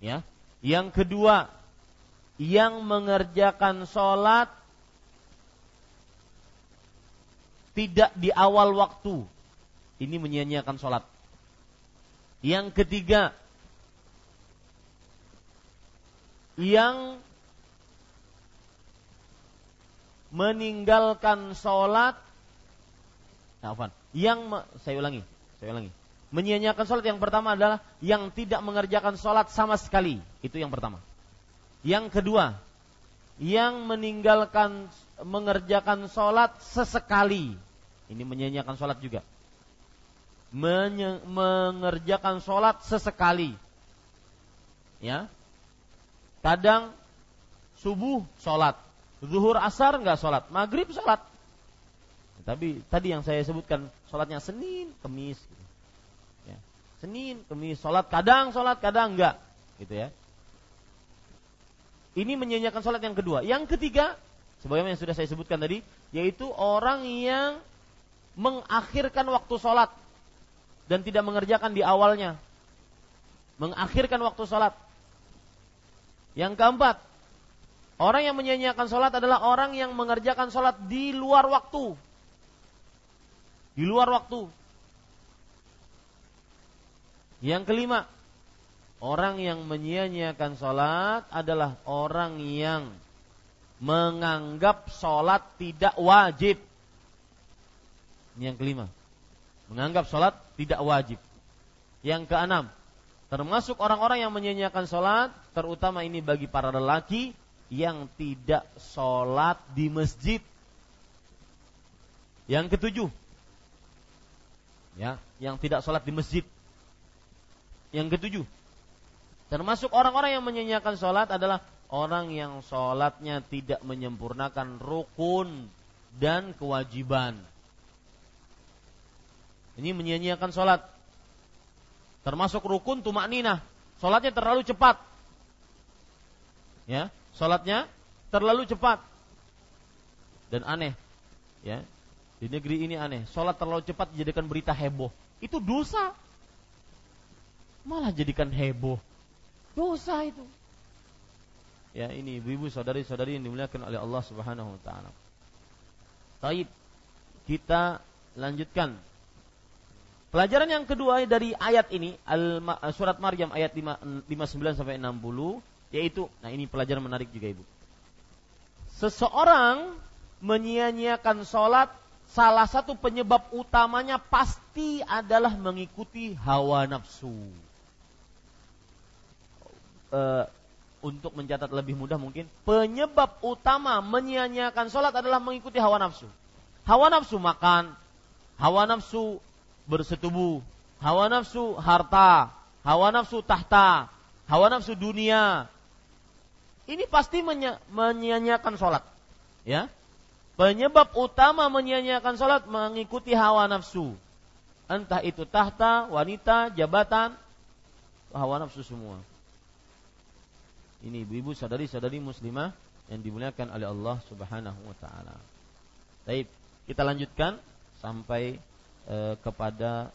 Ya. Yang kedua, yang mengerjakan sholat tidak di awal waktu. Ini menyia-nyiakan sholat. Yang ketiga, yang meninggalkan sholat, nah, yang saya ulangi, saya ulangi, menyia-nyiakan sholat yang pertama adalah yang tidak mengerjakan sholat sama sekali, itu yang pertama. Yang kedua, yang meninggalkan mengerjakan sholat sesekali, ini menyanyiakan sholat juga. Menye mengerjakan sholat sesekali. Ya. Kadang subuh sholat. Zuhur asar nggak sholat. Maghrib sholat. Tapi tadi yang saya sebutkan sholatnya Senin, Kemis. Gitu. Senin, Kemis, sholat kadang sholat, kadang enggak. Gitu ya. Ini menyanyikan sholat yang kedua. Yang ketiga, sebagaimana yang sudah saya sebutkan tadi, yaitu orang yang mengakhirkan waktu sholat dan tidak mengerjakan di awalnya. Mengakhirkan waktu sholat. Yang keempat, orang yang menyanyiakan sholat adalah orang yang mengerjakan sholat di luar waktu. Di luar waktu. Yang kelima, orang yang menyia-nyiakan sholat adalah orang yang menganggap sholat tidak wajib. Ini yang kelima. Menganggap sholat tidak wajib. Yang keenam, termasuk orang-orang yang menyanyiakan sholat, terutama ini bagi para lelaki yang tidak sholat di masjid. Yang ketujuh, ya, yang tidak sholat di masjid. Yang ketujuh, termasuk orang-orang yang menyanyiakan sholat adalah orang yang sholatnya tidak menyempurnakan rukun dan kewajiban. Ini menyia-nyiakan sholat. Termasuk rukun tumak nina. Sholatnya terlalu cepat. Ya, sholatnya terlalu cepat. Dan aneh. Ya, di negeri ini aneh. Sholat terlalu cepat dijadikan berita heboh. Itu dosa. Malah jadikan heboh. Dosa itu. Ya ini ibu-ibu saudari-saudari yang dimuliakan oleh Allah Subhanahu wa taala. Taib. Kita lanjutkan. Pelajaran yang kedua dari ayat ini surat Maryam ayat 59 sampai 60 yaitu nah ini pelajaran menarik juga Ibu. Seseorang menyia-nyiakan sholat salah satu penyebab utamanya pasti adalah mengikuti hawa nafsu. Uh, untuk mencatat lebih mudah mungkin penyebab utama menyia-nyiakan sholat adalah mengikuti hawa nafsu. Hawa nafsu makan, hawa nafsu bersetubuh, hawa nafsu harta, hawa nafsu tahta, hawa nafsu dunia. Ini pasti menyia-nyiakan sholat. Ya, penyebab utama menyia-nyiakan sholat mengikuti hawa nafsu. Entah itu tahta, wanita, jabatan, hawa nafsu semua. Ini ibu-ibu sadari-sadari muslimah yang dimuliakan oleh Allah Subhanahu wa taala. Baik, kita lanjutkan sampai e, kepada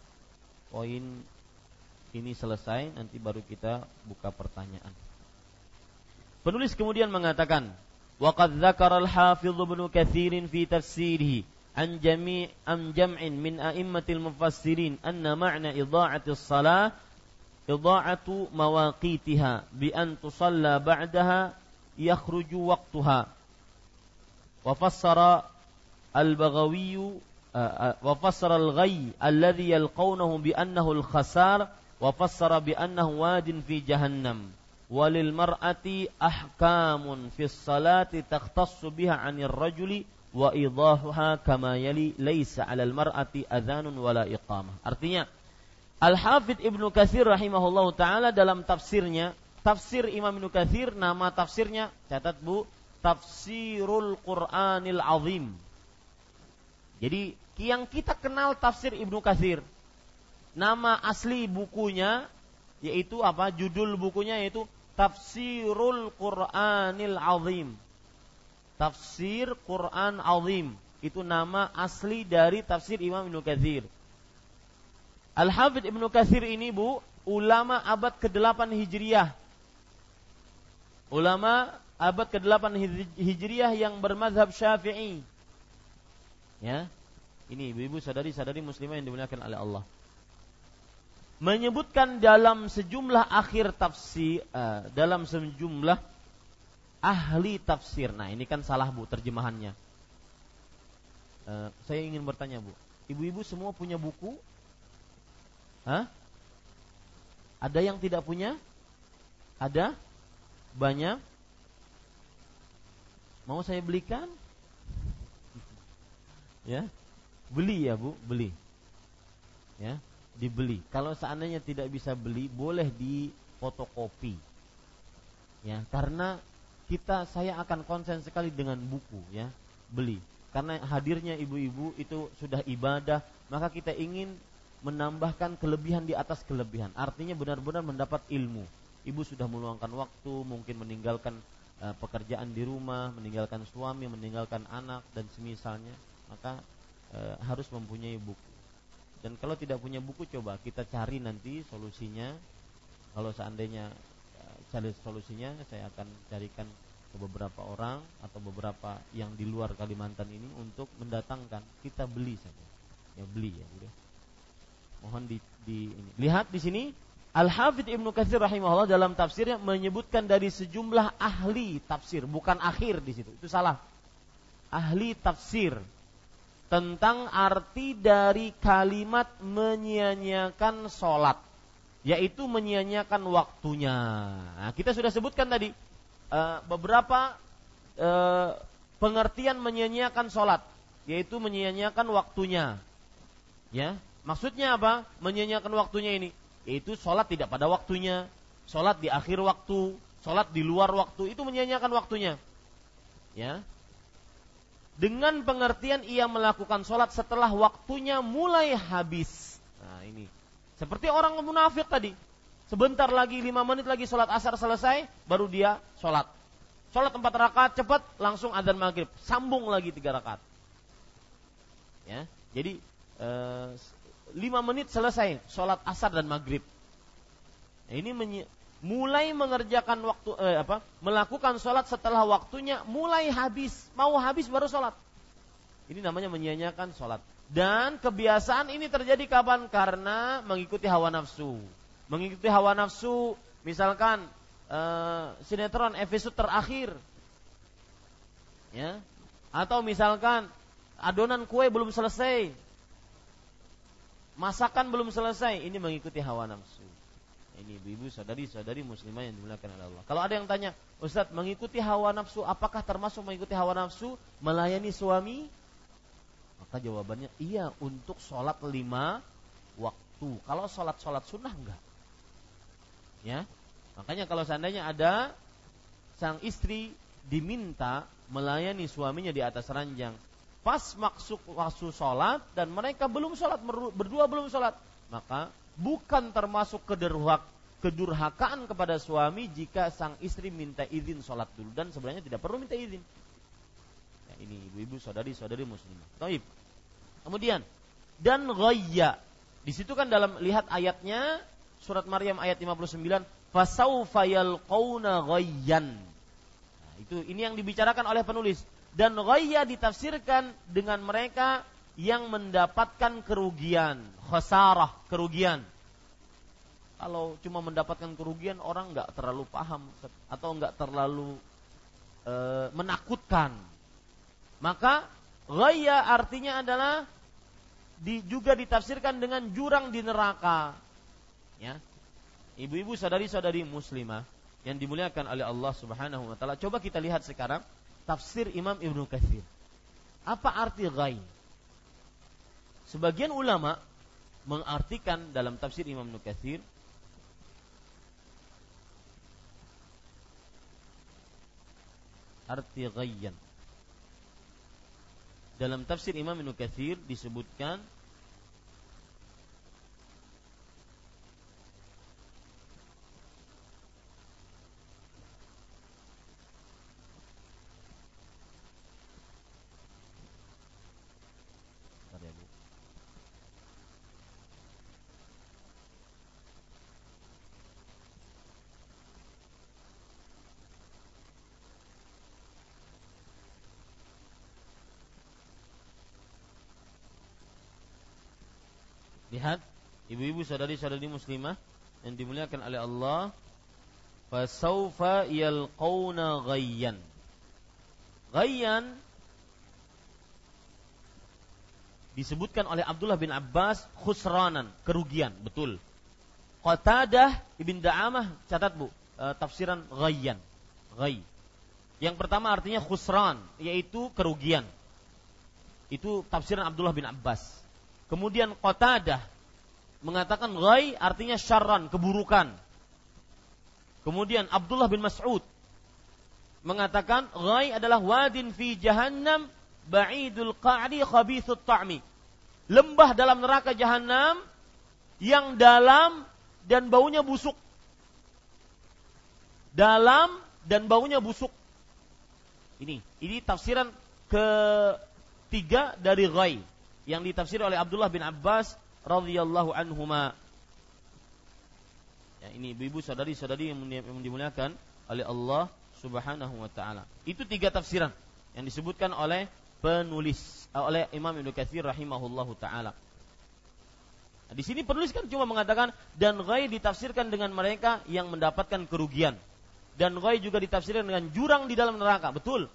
poin ini selesai nanti baru kita buka pertanyaan. Penulis kemudian mengatakan, "Waqad dzakara al-Hafiz Ibnu Katsir fi tafsirihi an jami' am jam'in min a'immatil mufassirin anna ma'na idha'ati as-salah إضاعة مواقيتها بأن تصلى بعدها يخرج وقتها. وفسر البغوي وفسر الغي الذي يلقونه بأنه الخسار وفسر بأنه واد في جهنم. وللمرأة أحكام في الصلاة تختص بها عن الرجل وإيضاحها كما يلي ليس على المرأة أذان ولا إقامة. artinya Al-Hafidh Ibnu Katsir rahimahullah taala dalam tafsirnya, tafsir Imam Ibnu Katsir nama tafsirnya catat Bu, Tafsirul Qur'anil Azim. Jadi yang kita kenal tafsir Ibnu Katsir. Nama asli bukunya yaitu apa? Judul bukunya yaitu Tafsirul Qur'anil Azim. Tafsir Quran Azim. Itu nama asli dari tafsir Imam Ibnu Katsir. Al-Hafidh Ibnu Katsir ini Bu, ulama abad ke-8 Hijriah. Ulama abad ke-8 Hijriah yang bermazhab Syafi'i. Ya. Ini ibu-ibu sadari-sadari muslimah yang dimuliakan oleh Allah. Menyebutkan dalam sejumlah akhir tafsir uh, dalam sejumlah ahli tafsir. Nah, ini kan salah Bu terjemahannya. Uh, saya ingin bertanya Bu, ibu-ibu semua punya buku Hah? Ada yang tidak punya? Ada? Banyak? Mau saya belikan? <laughs> ya, beli ya bu, beli. Ya, dibeli. Kalau seandainya tidak bisa beli, boleh di fotokopi. Ya, karena kita saya akan konsen sekali dengan buku ya, beli. Karena hadirnya ibu-ibu itu sudah ibadah, maka kita ingin menambahkan kelebihan di atas kelebihan. Artinya benar-benar mendapat ilmu. Ibu sudah meluangkan waktu, mungkin meninggalkan uh, pekerjaan di rumah, meninggalkan suami, meninggalkan anak dan semisalnya, maka uh, harus mempunyai buku. Dan kalau tidak punya buku, coba kita cari nanti solusinya. Kalau seandainya uh, cari solusinya, saya akan carikan ke beberapa orang atau beberapa yang di luar Kalimantan ini untuk mendatangkan. Kita beli saja, ya beli ya, udah Mohon di, di ini. Lihat di sini Al-Hafidh Ibnu Katsir rahimahullah dalam tafsirnya menyebutkan dari sejumlah ahli tafsir, bukan akhir di situ. Itu salah. Ahli tafsir tentang arti dari kalimat menyia-nyiakan sholat yaitu menyia-nyiakan waktunya. Nah, kita sudah sebutkan tadi uh, beberapa uh, pengertian menyia-nyiakan sholat yaitu menyia-nyiakan waktunya. Ya, Maksudnya apa? Menyanyiakan waktunya ini. Yaitu sholat tidak pada waktunya. Sholat di akhir waktu. Sholat di luar waktu itu menyanyiakan waktunya. Ya. Dengan pengertian ia melakukan sholat setelah waktunya mulai habis. Nah ini. Seperti orang munafik tadi. Sebentar lagi, lima menit lagi sholat asar selesai, baru dia sholat. Sholat empat rakaat cepat, langsung adzan maghrib. Sambung lagi tiga rakaat. Ya, jadi eh, lima menit selesai sholat asar dan maghrib. Nah, ini mulai mengerjakan waktu eh, apa melakukan sholat setelah waktunya mulai habis. Mau habis baru sholat. Ini namanya menyia-nyiakan sholat. Dan kebiasaan ini terjadi kapan? Karena mengikuti hawa nafsu. Mengikuti hawa nafsu misalkan eh, sinetron episode terakhir. Ya. Atau misalkan adonan kue belum selesai masakan belum selesai ini mengikuti hawa nafsu ini ibu-ibu saudari-saudari muslimah yang dimuliakan oleh Allah. Kalau ada yang tanya, Ustaz, mengikuti hawa nafsu apakah termasuk mengikuti hawa nafsu melayani suami? Maka jawabannya iya untuk sholat lima waktu. Kalau sholat sholat sunnah enggak. Ya, makanya kalau seandainya ada sang istri diminta melayani suaminya di atas ranjang, pas maksud waktu sholat dan mereka belum sholat berdua belum sholat, maka bukan termasuk kederhak, kedurhakaan kepada suami jika sang istri minta izin sholat dulu dan sebenarnya tidak perlu minta izin. Ya, ini ibu-ibu saudari-saudari muslimah. Taib. Kemudian dan ghayya. Di situ kan dalam lihat ayatnya surat Maryam ayat 59 fasaufa yalqauna ghayyan. Nah, itu ini yang dibicarakan oleh penulis dan ghayya ditafsirkan dengan mereka yang mendapatkan kerugian, khasarah, kerugian. Kalau cuma mendapatkan kerugian orang nggak terlalu paham atau nggak terlalu e, menakutkan. Maka ghaya artinya adalah di, juga ditafsirkan dengan jurang di neraka. Ya. Ibu-ibu saudari-saudari muslimah yang dimuliakan oleh Allah Subhanahu wa taala. Coba kita lihat sekarang tafsir Imam Ibnu Katsir. Apa arti ghaya? Sebagian ulama mengartikan dalam tafsir Imam Nukathir arti ghayyan. Dalam tafsir Imam Nukathir disebutkan Lihat ibu-ibu saudari-saudari muslimah yang dimuliakan oleh Allah, fasaufa yalqauna ghayyan. Ghayyan disebutkan oleh Abdullah bin Abbas khusranan, kerugian, betul. Qatadah Ibn Da'amah catat Bu, e, tafsiran ghayyan. Ghay. Yang pertama artinya khusran, yaitu kerugian. Itu tafsiran Abdullah bin Abbas. Kemudian Qatadah mengatakan ghai artinya syarran, keburukan. Kemudian Abdullah bin Mas'ud mengatakan ghai adalah wadin fi jahannam ba'idul qa'di khabithut ta'mi. Lembah dalam neraka jahanam yang dalam dan baunya busuk. Dalam dan baunya busuk. Ini, ini tafsiran ketiga dari ghai yang ditafsir oleh Abdullah bin Abbas radhiyallahu anhuma. Ya, ini ibu-ibu saudari-saudari yang dimuliakan oleh Allah Subhanahu wa taala. Itu tiga tafsiran yang disebutkan oleh penulis eh, oleh Imam Ibnu Katsir rahimahullahu taala. Nah, di sini penulis kan cuma mengatakan dan ghaib ditafsirkan dengan mereka yang mendapatkan kerugian. Dan ghaib juga ditafsirkan dengan jurang di dalam neraka. Betul.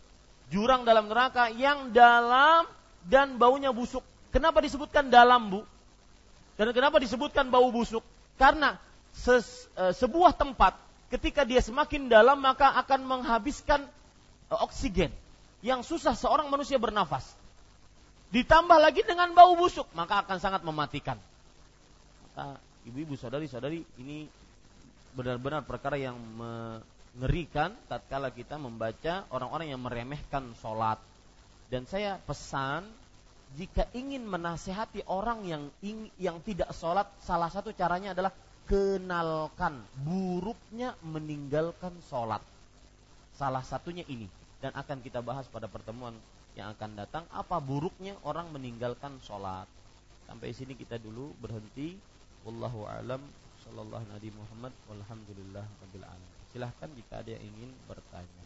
Jurang dalam neraka yang dalam dan baunya busuk. Kenapa disebutkan dalam, Bu? Dan kenapa disebutkan bau busuk? Karena ses, e, sebuah tempat ketika dia semakin dalam maka akan menghabiskan e, oksigen yang susah seorang manusia bernafas. Ditambah lagi dengan bau busuk, maka akan sangat mematikan. Maka ibu-ibu saudari-saudari ini benar-benar perkara yang ngerikan tatkala kita membaca orang-orang yang meremehkan sholat. Dan saya pesan jika ingin menasehati orang yang yang tidak sholat, salah satu caranya adalah kenalkan buruknya meninggalkan sholat. Salah satunya ini dan akan kita bahas pada pertemuan yang akan datang apa buruknya orang meninggalkan sholat. Sampai sini kita dulu berhenti. Wallahu alam sallallahu nabi Muhammad walhamdulillah. Silahkan jika ada yang ingin bertanya.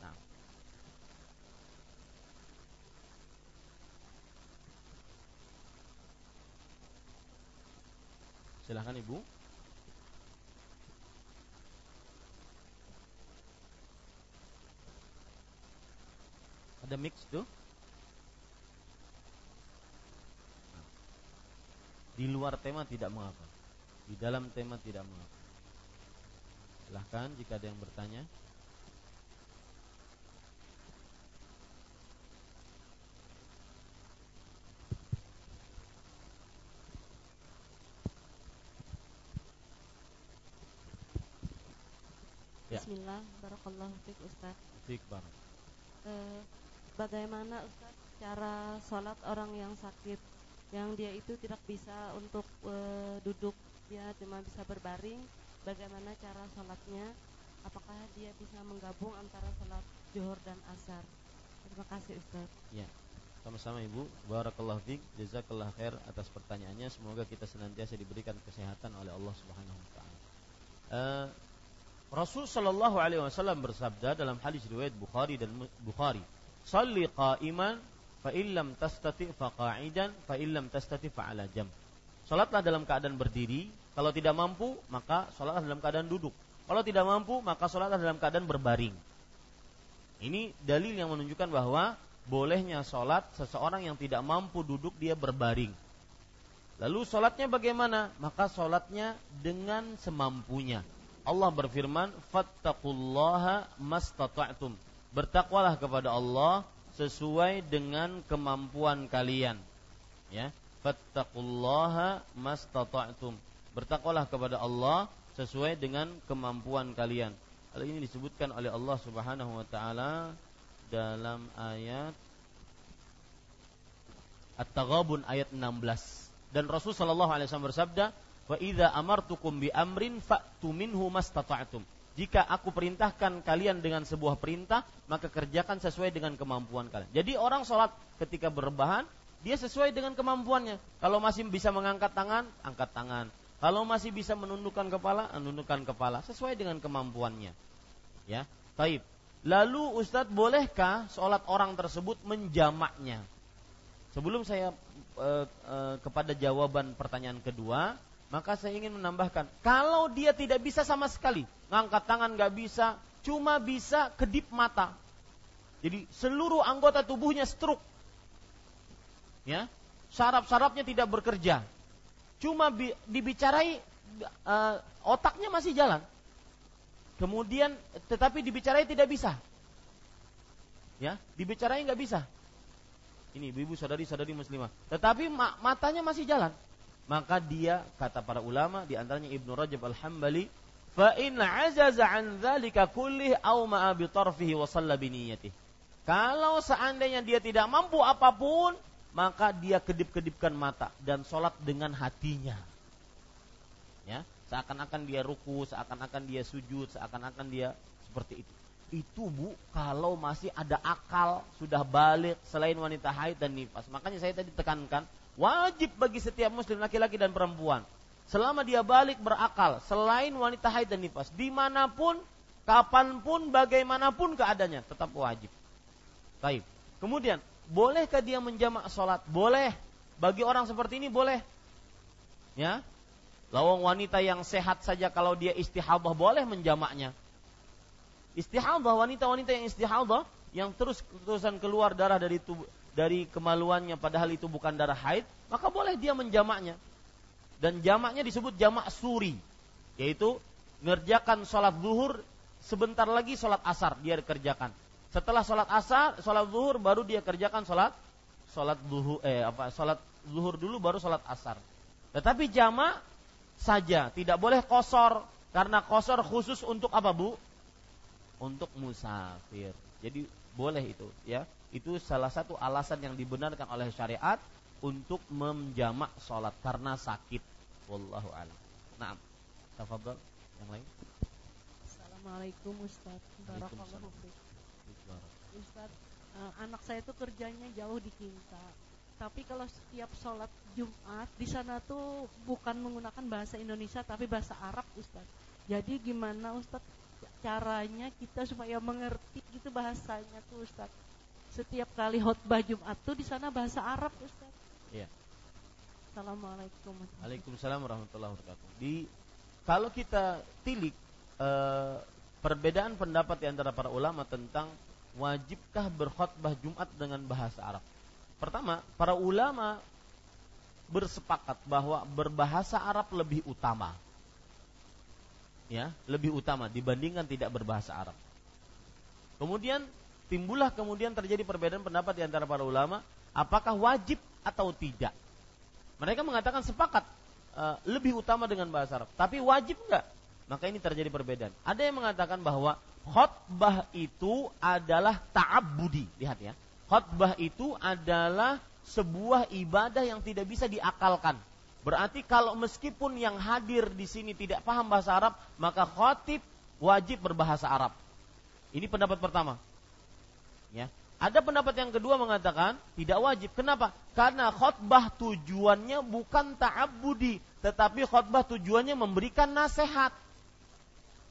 Nah. Silahkan Ibu. Ada mix tuh? Di luar tema tidak mengapa. Di dalam tema tidak mengapa. Silahkan jika ada yang bertanya. Ya. Bismillah, barakallahu fiik Ustaz. Fiik bar. Eh, bagaimana Ustaz cara sholat orang yang sakit yang dia itu tidak bisa untuk e, duduk dia cuma bisa berbaring bagaimana cara sholatnya apakah dia bisa menggabung antara sholat zuhur dan asar terima kasih Ustaz ya sama-sama Ibu Barakallah fiq Jazakallah khair atas pertanyaannya Semoga kita senantiasa diberikan kesehatan oleh Allah Subhanahu Wa Taala. Uh, Rasul Shallallahu Alaihi Wasallam bersabda dalam hadis riwayat Bukhari dan Bukhari, "Salli qa'iman fa illam tastati fa qa'idan fa illam tastati fa ala jam. Salatlah dalam keadaan berdiri, kalau tidak mampu maka salatlah dalam keadaan duduk. Kalau tidak mampu maka salatlah dalam keadaan berbaring. Ini dalil yang menunjukkan bahwa bolehnya salat seseorang yang tidak mampu duduk dia berbaring. Lalu salatnya bagaimana? Maka salatnya dengan semampunya. Allah berfirman, "Fattaqullaha mastata'tum." Bertakwalah kepada Allah sesuai dengan kemampuan kalian. Ya, fattaqullaha mastata'tum. Bertakwalah kepada Allah sesuai dengan kemampuan kalian. Hal ini disebutkan oleh Allah Subhanahu wa taala dalam ayat At-Taghabun ayat 16. Dan Rasul sallallahu alaihi wasallam bersabda, "Wa idza amartukum bi amrin fa'tu minhu mastata'tum." Jika aku perintahkan kalian dengan sebuah perintah, maka kerjakan sesuai dengan kemampuan kalian. Jadi orang sholat ketika berbahan, dia sesuai dengan kemampuannya. Kalau masih bisa mengangkat tangan, angkat tangan. Kalau masih bisa menundukkan kepala, menundukkan kepala sesuai dengan kemampuannya. Ya, taib. Lalu Ustadz bolehkah sholat orang tersebut menjamaknya? Sebelum saya e, e, kepada jawaban pertanyaan kedua, maka saya ingin menambahkan, kalau dia tidak bisa sama sekali, ngangkat tangan nggak bisa, cuma bisa kedip mata. Jadi seluruh anggota tubuhnya stroke. Ya, saraf-sarafnya tidak bekerja. Cuma bi, dibicarai uh, otaknya masih jalan. Kemudian tetapi dibicarai tidak bisa. Ya, dibicarai nggak bisa. Ini ibu-ibu saudari-saudari muslimah. Tetapi matanya masih jalan maka dia kata para ulama di antaranya Ibnu Rajab Al-Hambali fa in ajaza an dzalika kullih aw ma'a bi tarfihi wa shalla bi Kalau seandainya dia tidak mampu apa pun, maka dia kedip-kedipkan mata dan sholat dengan hatinya. Ya, seakan-akan dia ruku, seakan-akan dia sujud, seakan-akan dia seperti itu. Itu bu, kalau masih ada akal, sudah balik selain wanita haid dan nifas. Makanya saya tadi tekankan, Wajib bagi setiap muslim laki-laki dan perempuan. Selama dia balik berakal, selain wanita haid dan nifas, di mana pun, kapan pun, bagaimanapun keadaannya, tetap wajib. Baik. Kemudian, bolehkah dia menjamak sholat? Boleh. Bagi orang seperti ini boleh. Ya, Lawang wanita yang sehat saja kalau dia istihadah boleh menjamaknya. Istihadah wanita-wanita yang istihadah yang terus terusan keluar darah dari tubuh dari kemaluannya padahal itu bukan darah haid, maka boleh dia menjamaknya. Dan jamaknya disebut jamak suri, yaitu mengerjakan sholat zuhur sebentar lagi sholat asar dia kerjakan. Setelah sholat asar, sholat zuhur baru dia kerjakan sholat sholat zuhur eh apa sholat zuhur dulu baru sholat asar. Tetapi jamak saja tidak boleh kosor karena kosor khusus untuk apa bu? untuk musafir. Jadi boleh itu ya. Itu salah satu alasan yang dibenarkan oleh syariat untuk menjamak sholat karena sakit. Wallahu a'lam. Naam. Tafadhol. Yang lain. Assalamualaikum Ustaz. Barakallahu Ustaz, uh, anak saya itu kerjanya jauh di Kinta. Tapi kalau setiap sholat Jumat di sana tuh bukan menggunakan bahasa Indonesia tapi bahasa Arab Ustaz. Jadi gimana Ustaz caranya kita supaya mengerti gitu bahasanya tuh Ustaz. Setiap kali khutbah Jumat tuh di sana bahasa Arab Ustaz. Iya. Assalamualaikum. Waalaikumsalam warahmatullahi wabarakatuh. Di kalau kita tilik eh, perbedaan pendapat di antara para ulama tentang wajibkah berkhutbah Jumat dengan bahasa Arab. Pertama, para ulama bersepakat bahwa berbahasa Arab lebih utama. Ya, lebih utama dibandingkan tidak berbahasa Arab. Kemudian timbullah kemudian terjadi perbedaan pendapat di antara para ulama, apakah wajib atau tidak. Mereka mengatakan sepakat uh, lebih utama dengan bahasa Arab, tapi wajib enggak? Maka ini terjadi perbedaan. Ada yang mengatakan bahwa khutbah itu adalah ta'abbudi. Lihat ya. Khutbah itu adalah sebuah ibadah yang tidak bisa diakalkan. Berarti kalau meskipun yang hadir di sini tidak paham bahasa Arab, maka khotib wajib berbahasa Arab. Ini pendapat pertama. Ya. Ada pendapat yang kedua mengatakan tidak wajib. Kenapa? Karena khutbah tujuannya bukan ta'abbudi, tetapi khutbah tujuannya memberikan nasihat.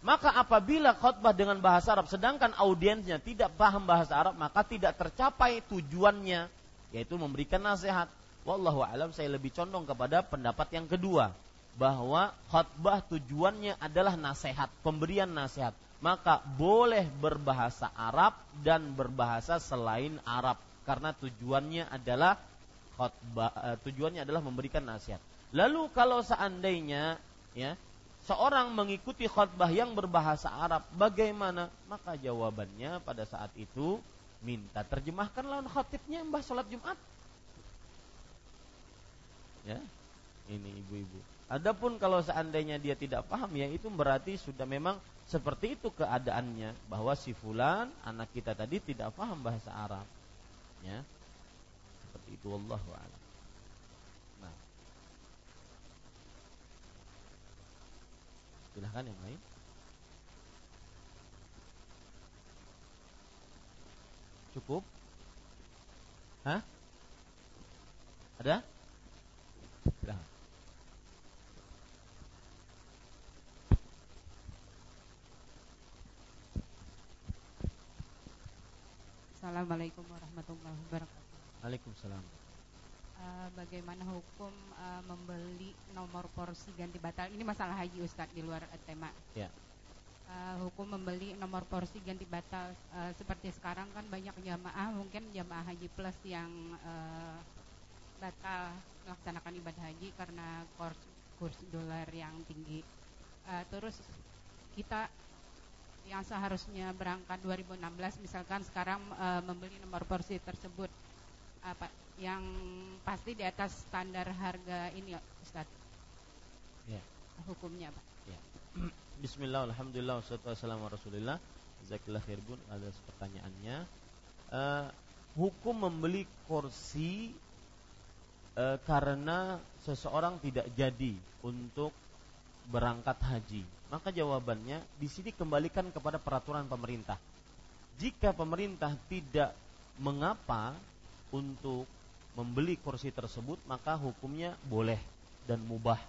Maka apabila khutbah dengan bahasa Arab sedangkan audiensnya tidak paham bahasa Arab, maka tidak tercapai tujuannya yaitu memberikan nasihat. Wallahu alam saya lebih condong kepada pendapat yang kedua bahwa khutbah tujuannya adalah nasihat, pemberian nasihat. Maka boleh berbahasa Arab dan berbahasa selain Arab karena tujuannya adalah khutbah uh, tujuannya adalah memberikan nasihat. Lalu kalau seandainya ya seorang mengikuti khutbah yang berbahasa Arab, bagaimana? Maka jawabannya pada saat itu minta terjemahkan lawan khatibnya mbah sholat Jumat. Ya, ini ibu-ibu. Adapun kalau seandainya dia tidak paham ya itu berarti sudah memang seperti itu keadaannya bahwa si fulan anak kita tadi tidak paham bahasa Arab. Ya. Seperti itu wallahu a'lam. Silahkan yang lain. Cukup? Hah? Ada? Silahkan. Assalamualaikum warahmatullahi wabarakatuh. Waalaikumsalam. Uh, bagaimana hukum uh, membeli nomor porsi ganti batal? Ini masalah haji Ustadz di luar tema. Ya. Uh, hukum membeli nomor porsi ganti batal uh, seperti sekarang kan banyak jamaah mungkin jamaah haji plus yang uh, batal melaksanakan ibadah haji karena kurs kurs dolar yang tinggi. Uh, terus kita yang seharusnya berangkat 2016 misalkan sekarang uh, membeli nomor porsi tersebut apa yang pasti di atas standar harga ini Ustaz. Ya. Hukumnya Pak. Ya. <clears throat> Bismillah, alhamdulillah, wassalamu rasulillah. Jazakallah khair bun, ada pertanyaannya. Uh, hukum membeli kursi uh, karena seseorang tidak jadi untuk berangkat haji. Maka jawabannya di sini kembalikan kepada peraturan pemerintah. Jika pemerintah tidak mengapa untuk membeli kursi tersebut maka hukumnya boleh dan mubah.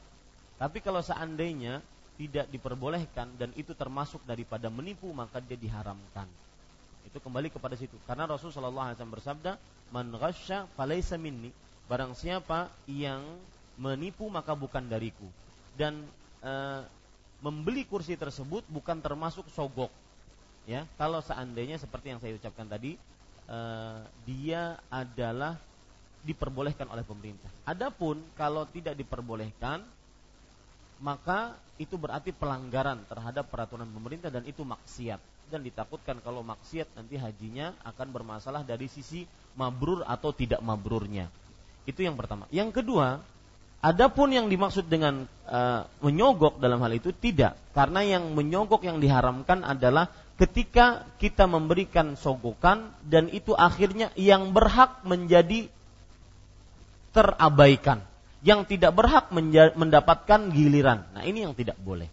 Tapi kalau seandainya tidak diperbolehkan dan itu termasuk daripada menipu maka dia diharamkan. Itu kembali kepada situ. Karena Rasulullah SAW bersabda, "Man ghasya minni." Barang siapa yang menipu maka bukan dariku. Dan e, membeli kursi tersebut bukan termasuk sogok. Ya, kalau seandainya seperti yang saya ucapkan tadi, uh, dia adalah diperbolehkan oleh pemerintah. Adapun kalau tidak diperbolehkan, maka itu berarti pelanggaran terhadap peraturan pemerintah dan itu maksiat dan ditakutkan kalau maksiat nanti hajinya akan bermasalah dari sisi mabrur atau tidak mabrurnya. Itu yang pertama. Yang kedua, Adapun yang dimaksud dengan uh, menyogok dalam hal itu tidak, karena yang menyogok yang diharamkan adalah ketika kita memberikan sogokan dan itu akhirnya yang berhak menjadi terabaikan, yang tidak berhak mendapatkan giliran. Nah, ini yang tidak boleh.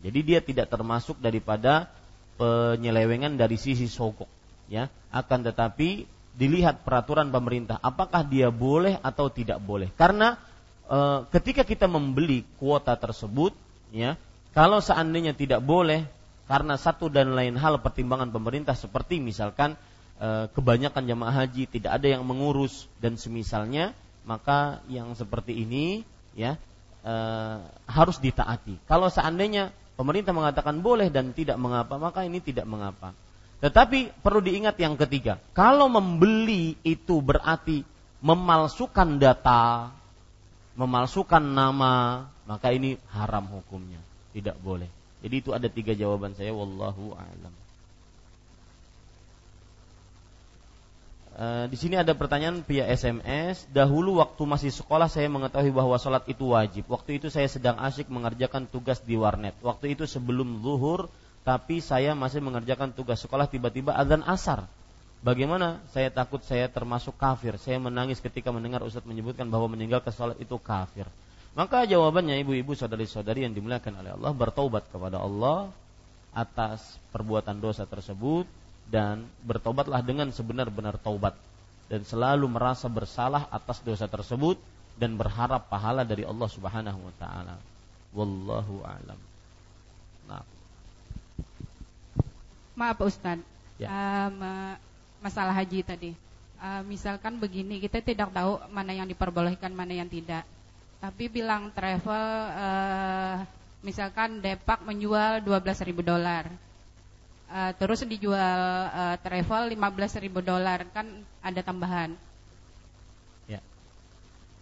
Jadi dia tidak termasuk daripada penyelewengan dari sisi sogok, ya. Akan tetapi dilihat peraturan pemerintah apakah dia boleh atau tidak boleh. Karena e, ketika kita membeli kuota tersebut, ya, kalau seandainya tidak boleh karena satu dan lain hal pertimbangan pemerintah seperti misalkan e, kebanyakan jamaah haji tidak ada yang mengurus dan semisalnya, maka yang seperti ini, ya, e, harus ditaati. Kalau seandainya pemerintah mengatakan boleh dan tidak mengapa, maka ini tidak mengapa. Tetapi perlu diingat yang ketiga, kalau membeli itu berarti memalsukan data, memalsukan nama, maka ini haram hukumnya, tidak boleh. Jadi itu ada tiga jawaban saya, wallahu a'lam. Uh, di sini ada pertanyaan via SMS. Dahulu waktu masih sekolah saya mengetahui bahwa sholat itu wajib. Waktu itu saya sedang asyik mengerjakan tugas di warnet. Waktu itu sebelum zuhur, tapi saya masih mengerjakan tugas sekolah tiba-tiba azan asar. Bagaimana? Saya takut saya termasuk kafir. Saya menangis ketika mendengar Ustadz menyebutkan bahwa meninggalkan sholat itu kafir. Maka jawabannya ibu-ibu saudari-saudari yang dimuliakan oleh Allah bertaubat kepada Allah atas perbuatan dosa tersebut dan bertobatlah dengan sebenar-benar taubat dan selalu merasa bersalah atas dosa tersebut dan berharap pahala dari Allah Subhanahu wa taala. Wallahu a'lam. Nah. Maaf Ustaz. Ya. Um, masalah haji tadi. Uh, misalkan begini, kita tidak tahu mana yang diperbolehkan, mana yang tidak. Tapi bilang travel, uh, misalkan Depak menjual 12.000 dolar, uh, terus dijual uh, travel 15.000 dolar, kan ada tambahan. Ya.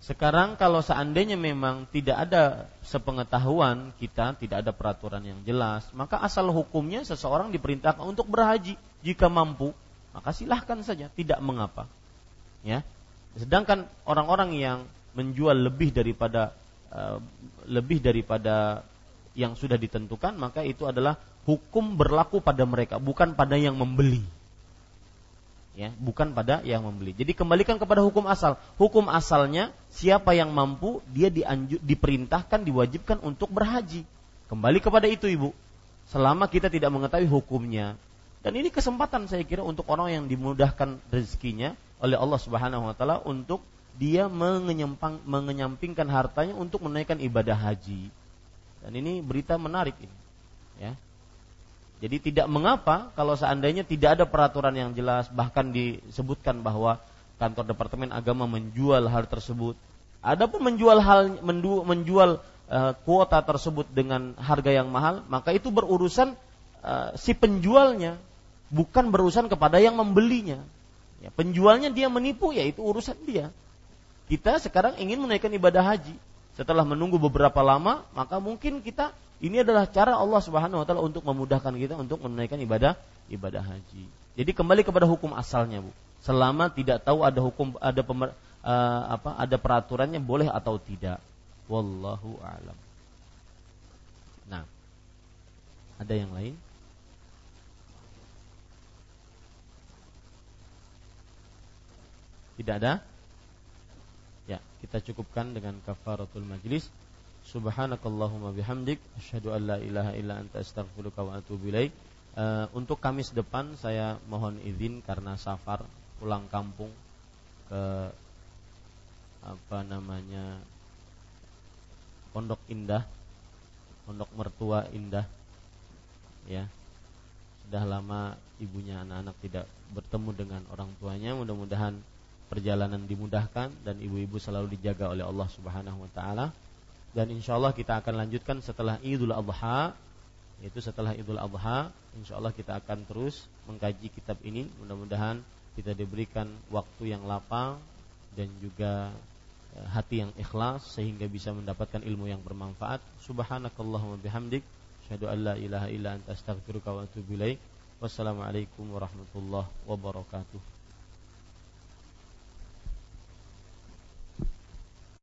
Sekarang kalau seandainya memang tidak ada sepengetahuan kita, tidak ada peraturan yang jelas, maka asal hukumnya seseorang diperintahkan untuk berhaji jika mampu maka silahkan saja, tidak mengapa. Ya. Sedangkan orang-orang yang menjual lebih daripada uh, lebih daripada yang sudah ditentukan, maka itu adalah hukum berlaku pada mereka, bukan pada yang membeli. Ya, bukan pada yang membeli. Jadi kembalikan kepada hukum asal. Hukum asalnya siapa yang mampu dia dianju, diperintahkan diwajibkan untuk berhaji. Kembali kepada itu Ibu. Selama kita tidak mengetahui hukumnya, dan ini kesempatan saya kira untuk orang yang dimudahkan rezekinya oleh Allah Subhanahu wa taala untuk dia mengenyampingkan hartanya untuk menaikkan ibadah haji. Dan ini berita menarik ini. Ya. Jadi tidak mengapa kalau seandainya tidak ada peraturan yang jelas bahkan disebutkan bahwa kantor departemen agama menjual hal tersebut. Adapun menjual hal menjual uh, kuota tersebut dengan harga yang mahal, maka itu berurusan uh, si penjualnya bukan berurusan kepada yang membelinya. Ya, penjualnya dia menipu ya itu urusan dia. Kita sekarang ingin menaikkan ibadah haji. Setelah menunggu beberapa lama, maka mungkin kita ini adalah cara Allah Subhanahu wa taala untuk memudahkan kita untuk menaikkan ibadah ibadah haji. Jadi kembali kepada hukum asalnya, Bu. Selama tidak tahu ada hukum ada pemer, uh, apa ada peraturannya boleh atau tidak. Wallahu a'lam. Nah, ada yang lain? Tidak ada? Ya, kita cukupkan dengan kafaratul majlis. Subhanakallahumma bihamdik asyhadu an la ilaha illa anta astaghfiruka wa atubu. Uh, untuk Kamis depan saya mohon izin karena safar pulang kampung ke apa namanya Pondok Indah, Pondok Mertua Indah. Ya. Sudah lama ibunya anak-anak tidak bertemu dengan orang tuanya, mudah-mudahan perjalanan dimudahkan dan ibu-ibu selalu dijaga oleh Allah Subhanahu wa taala. Dan insya Allah kita akan lanjutkan setelah Idul Adha yaitu setelah Idul Adha insya Allah kita akan terus mengkaji kitab ini. Mudah-mudahan kita diberikan waktu yang lapang dan juga eh, hati yang ikhlas sehingga bisa mendapatkan ilmu yang bermanfaat. Subhanakallahumma bihamdik asyhadu an la ilaha illa anta astaghfiruka wa atubu ilaik. Wassalamualaikum warahmatullahi wabarakatuh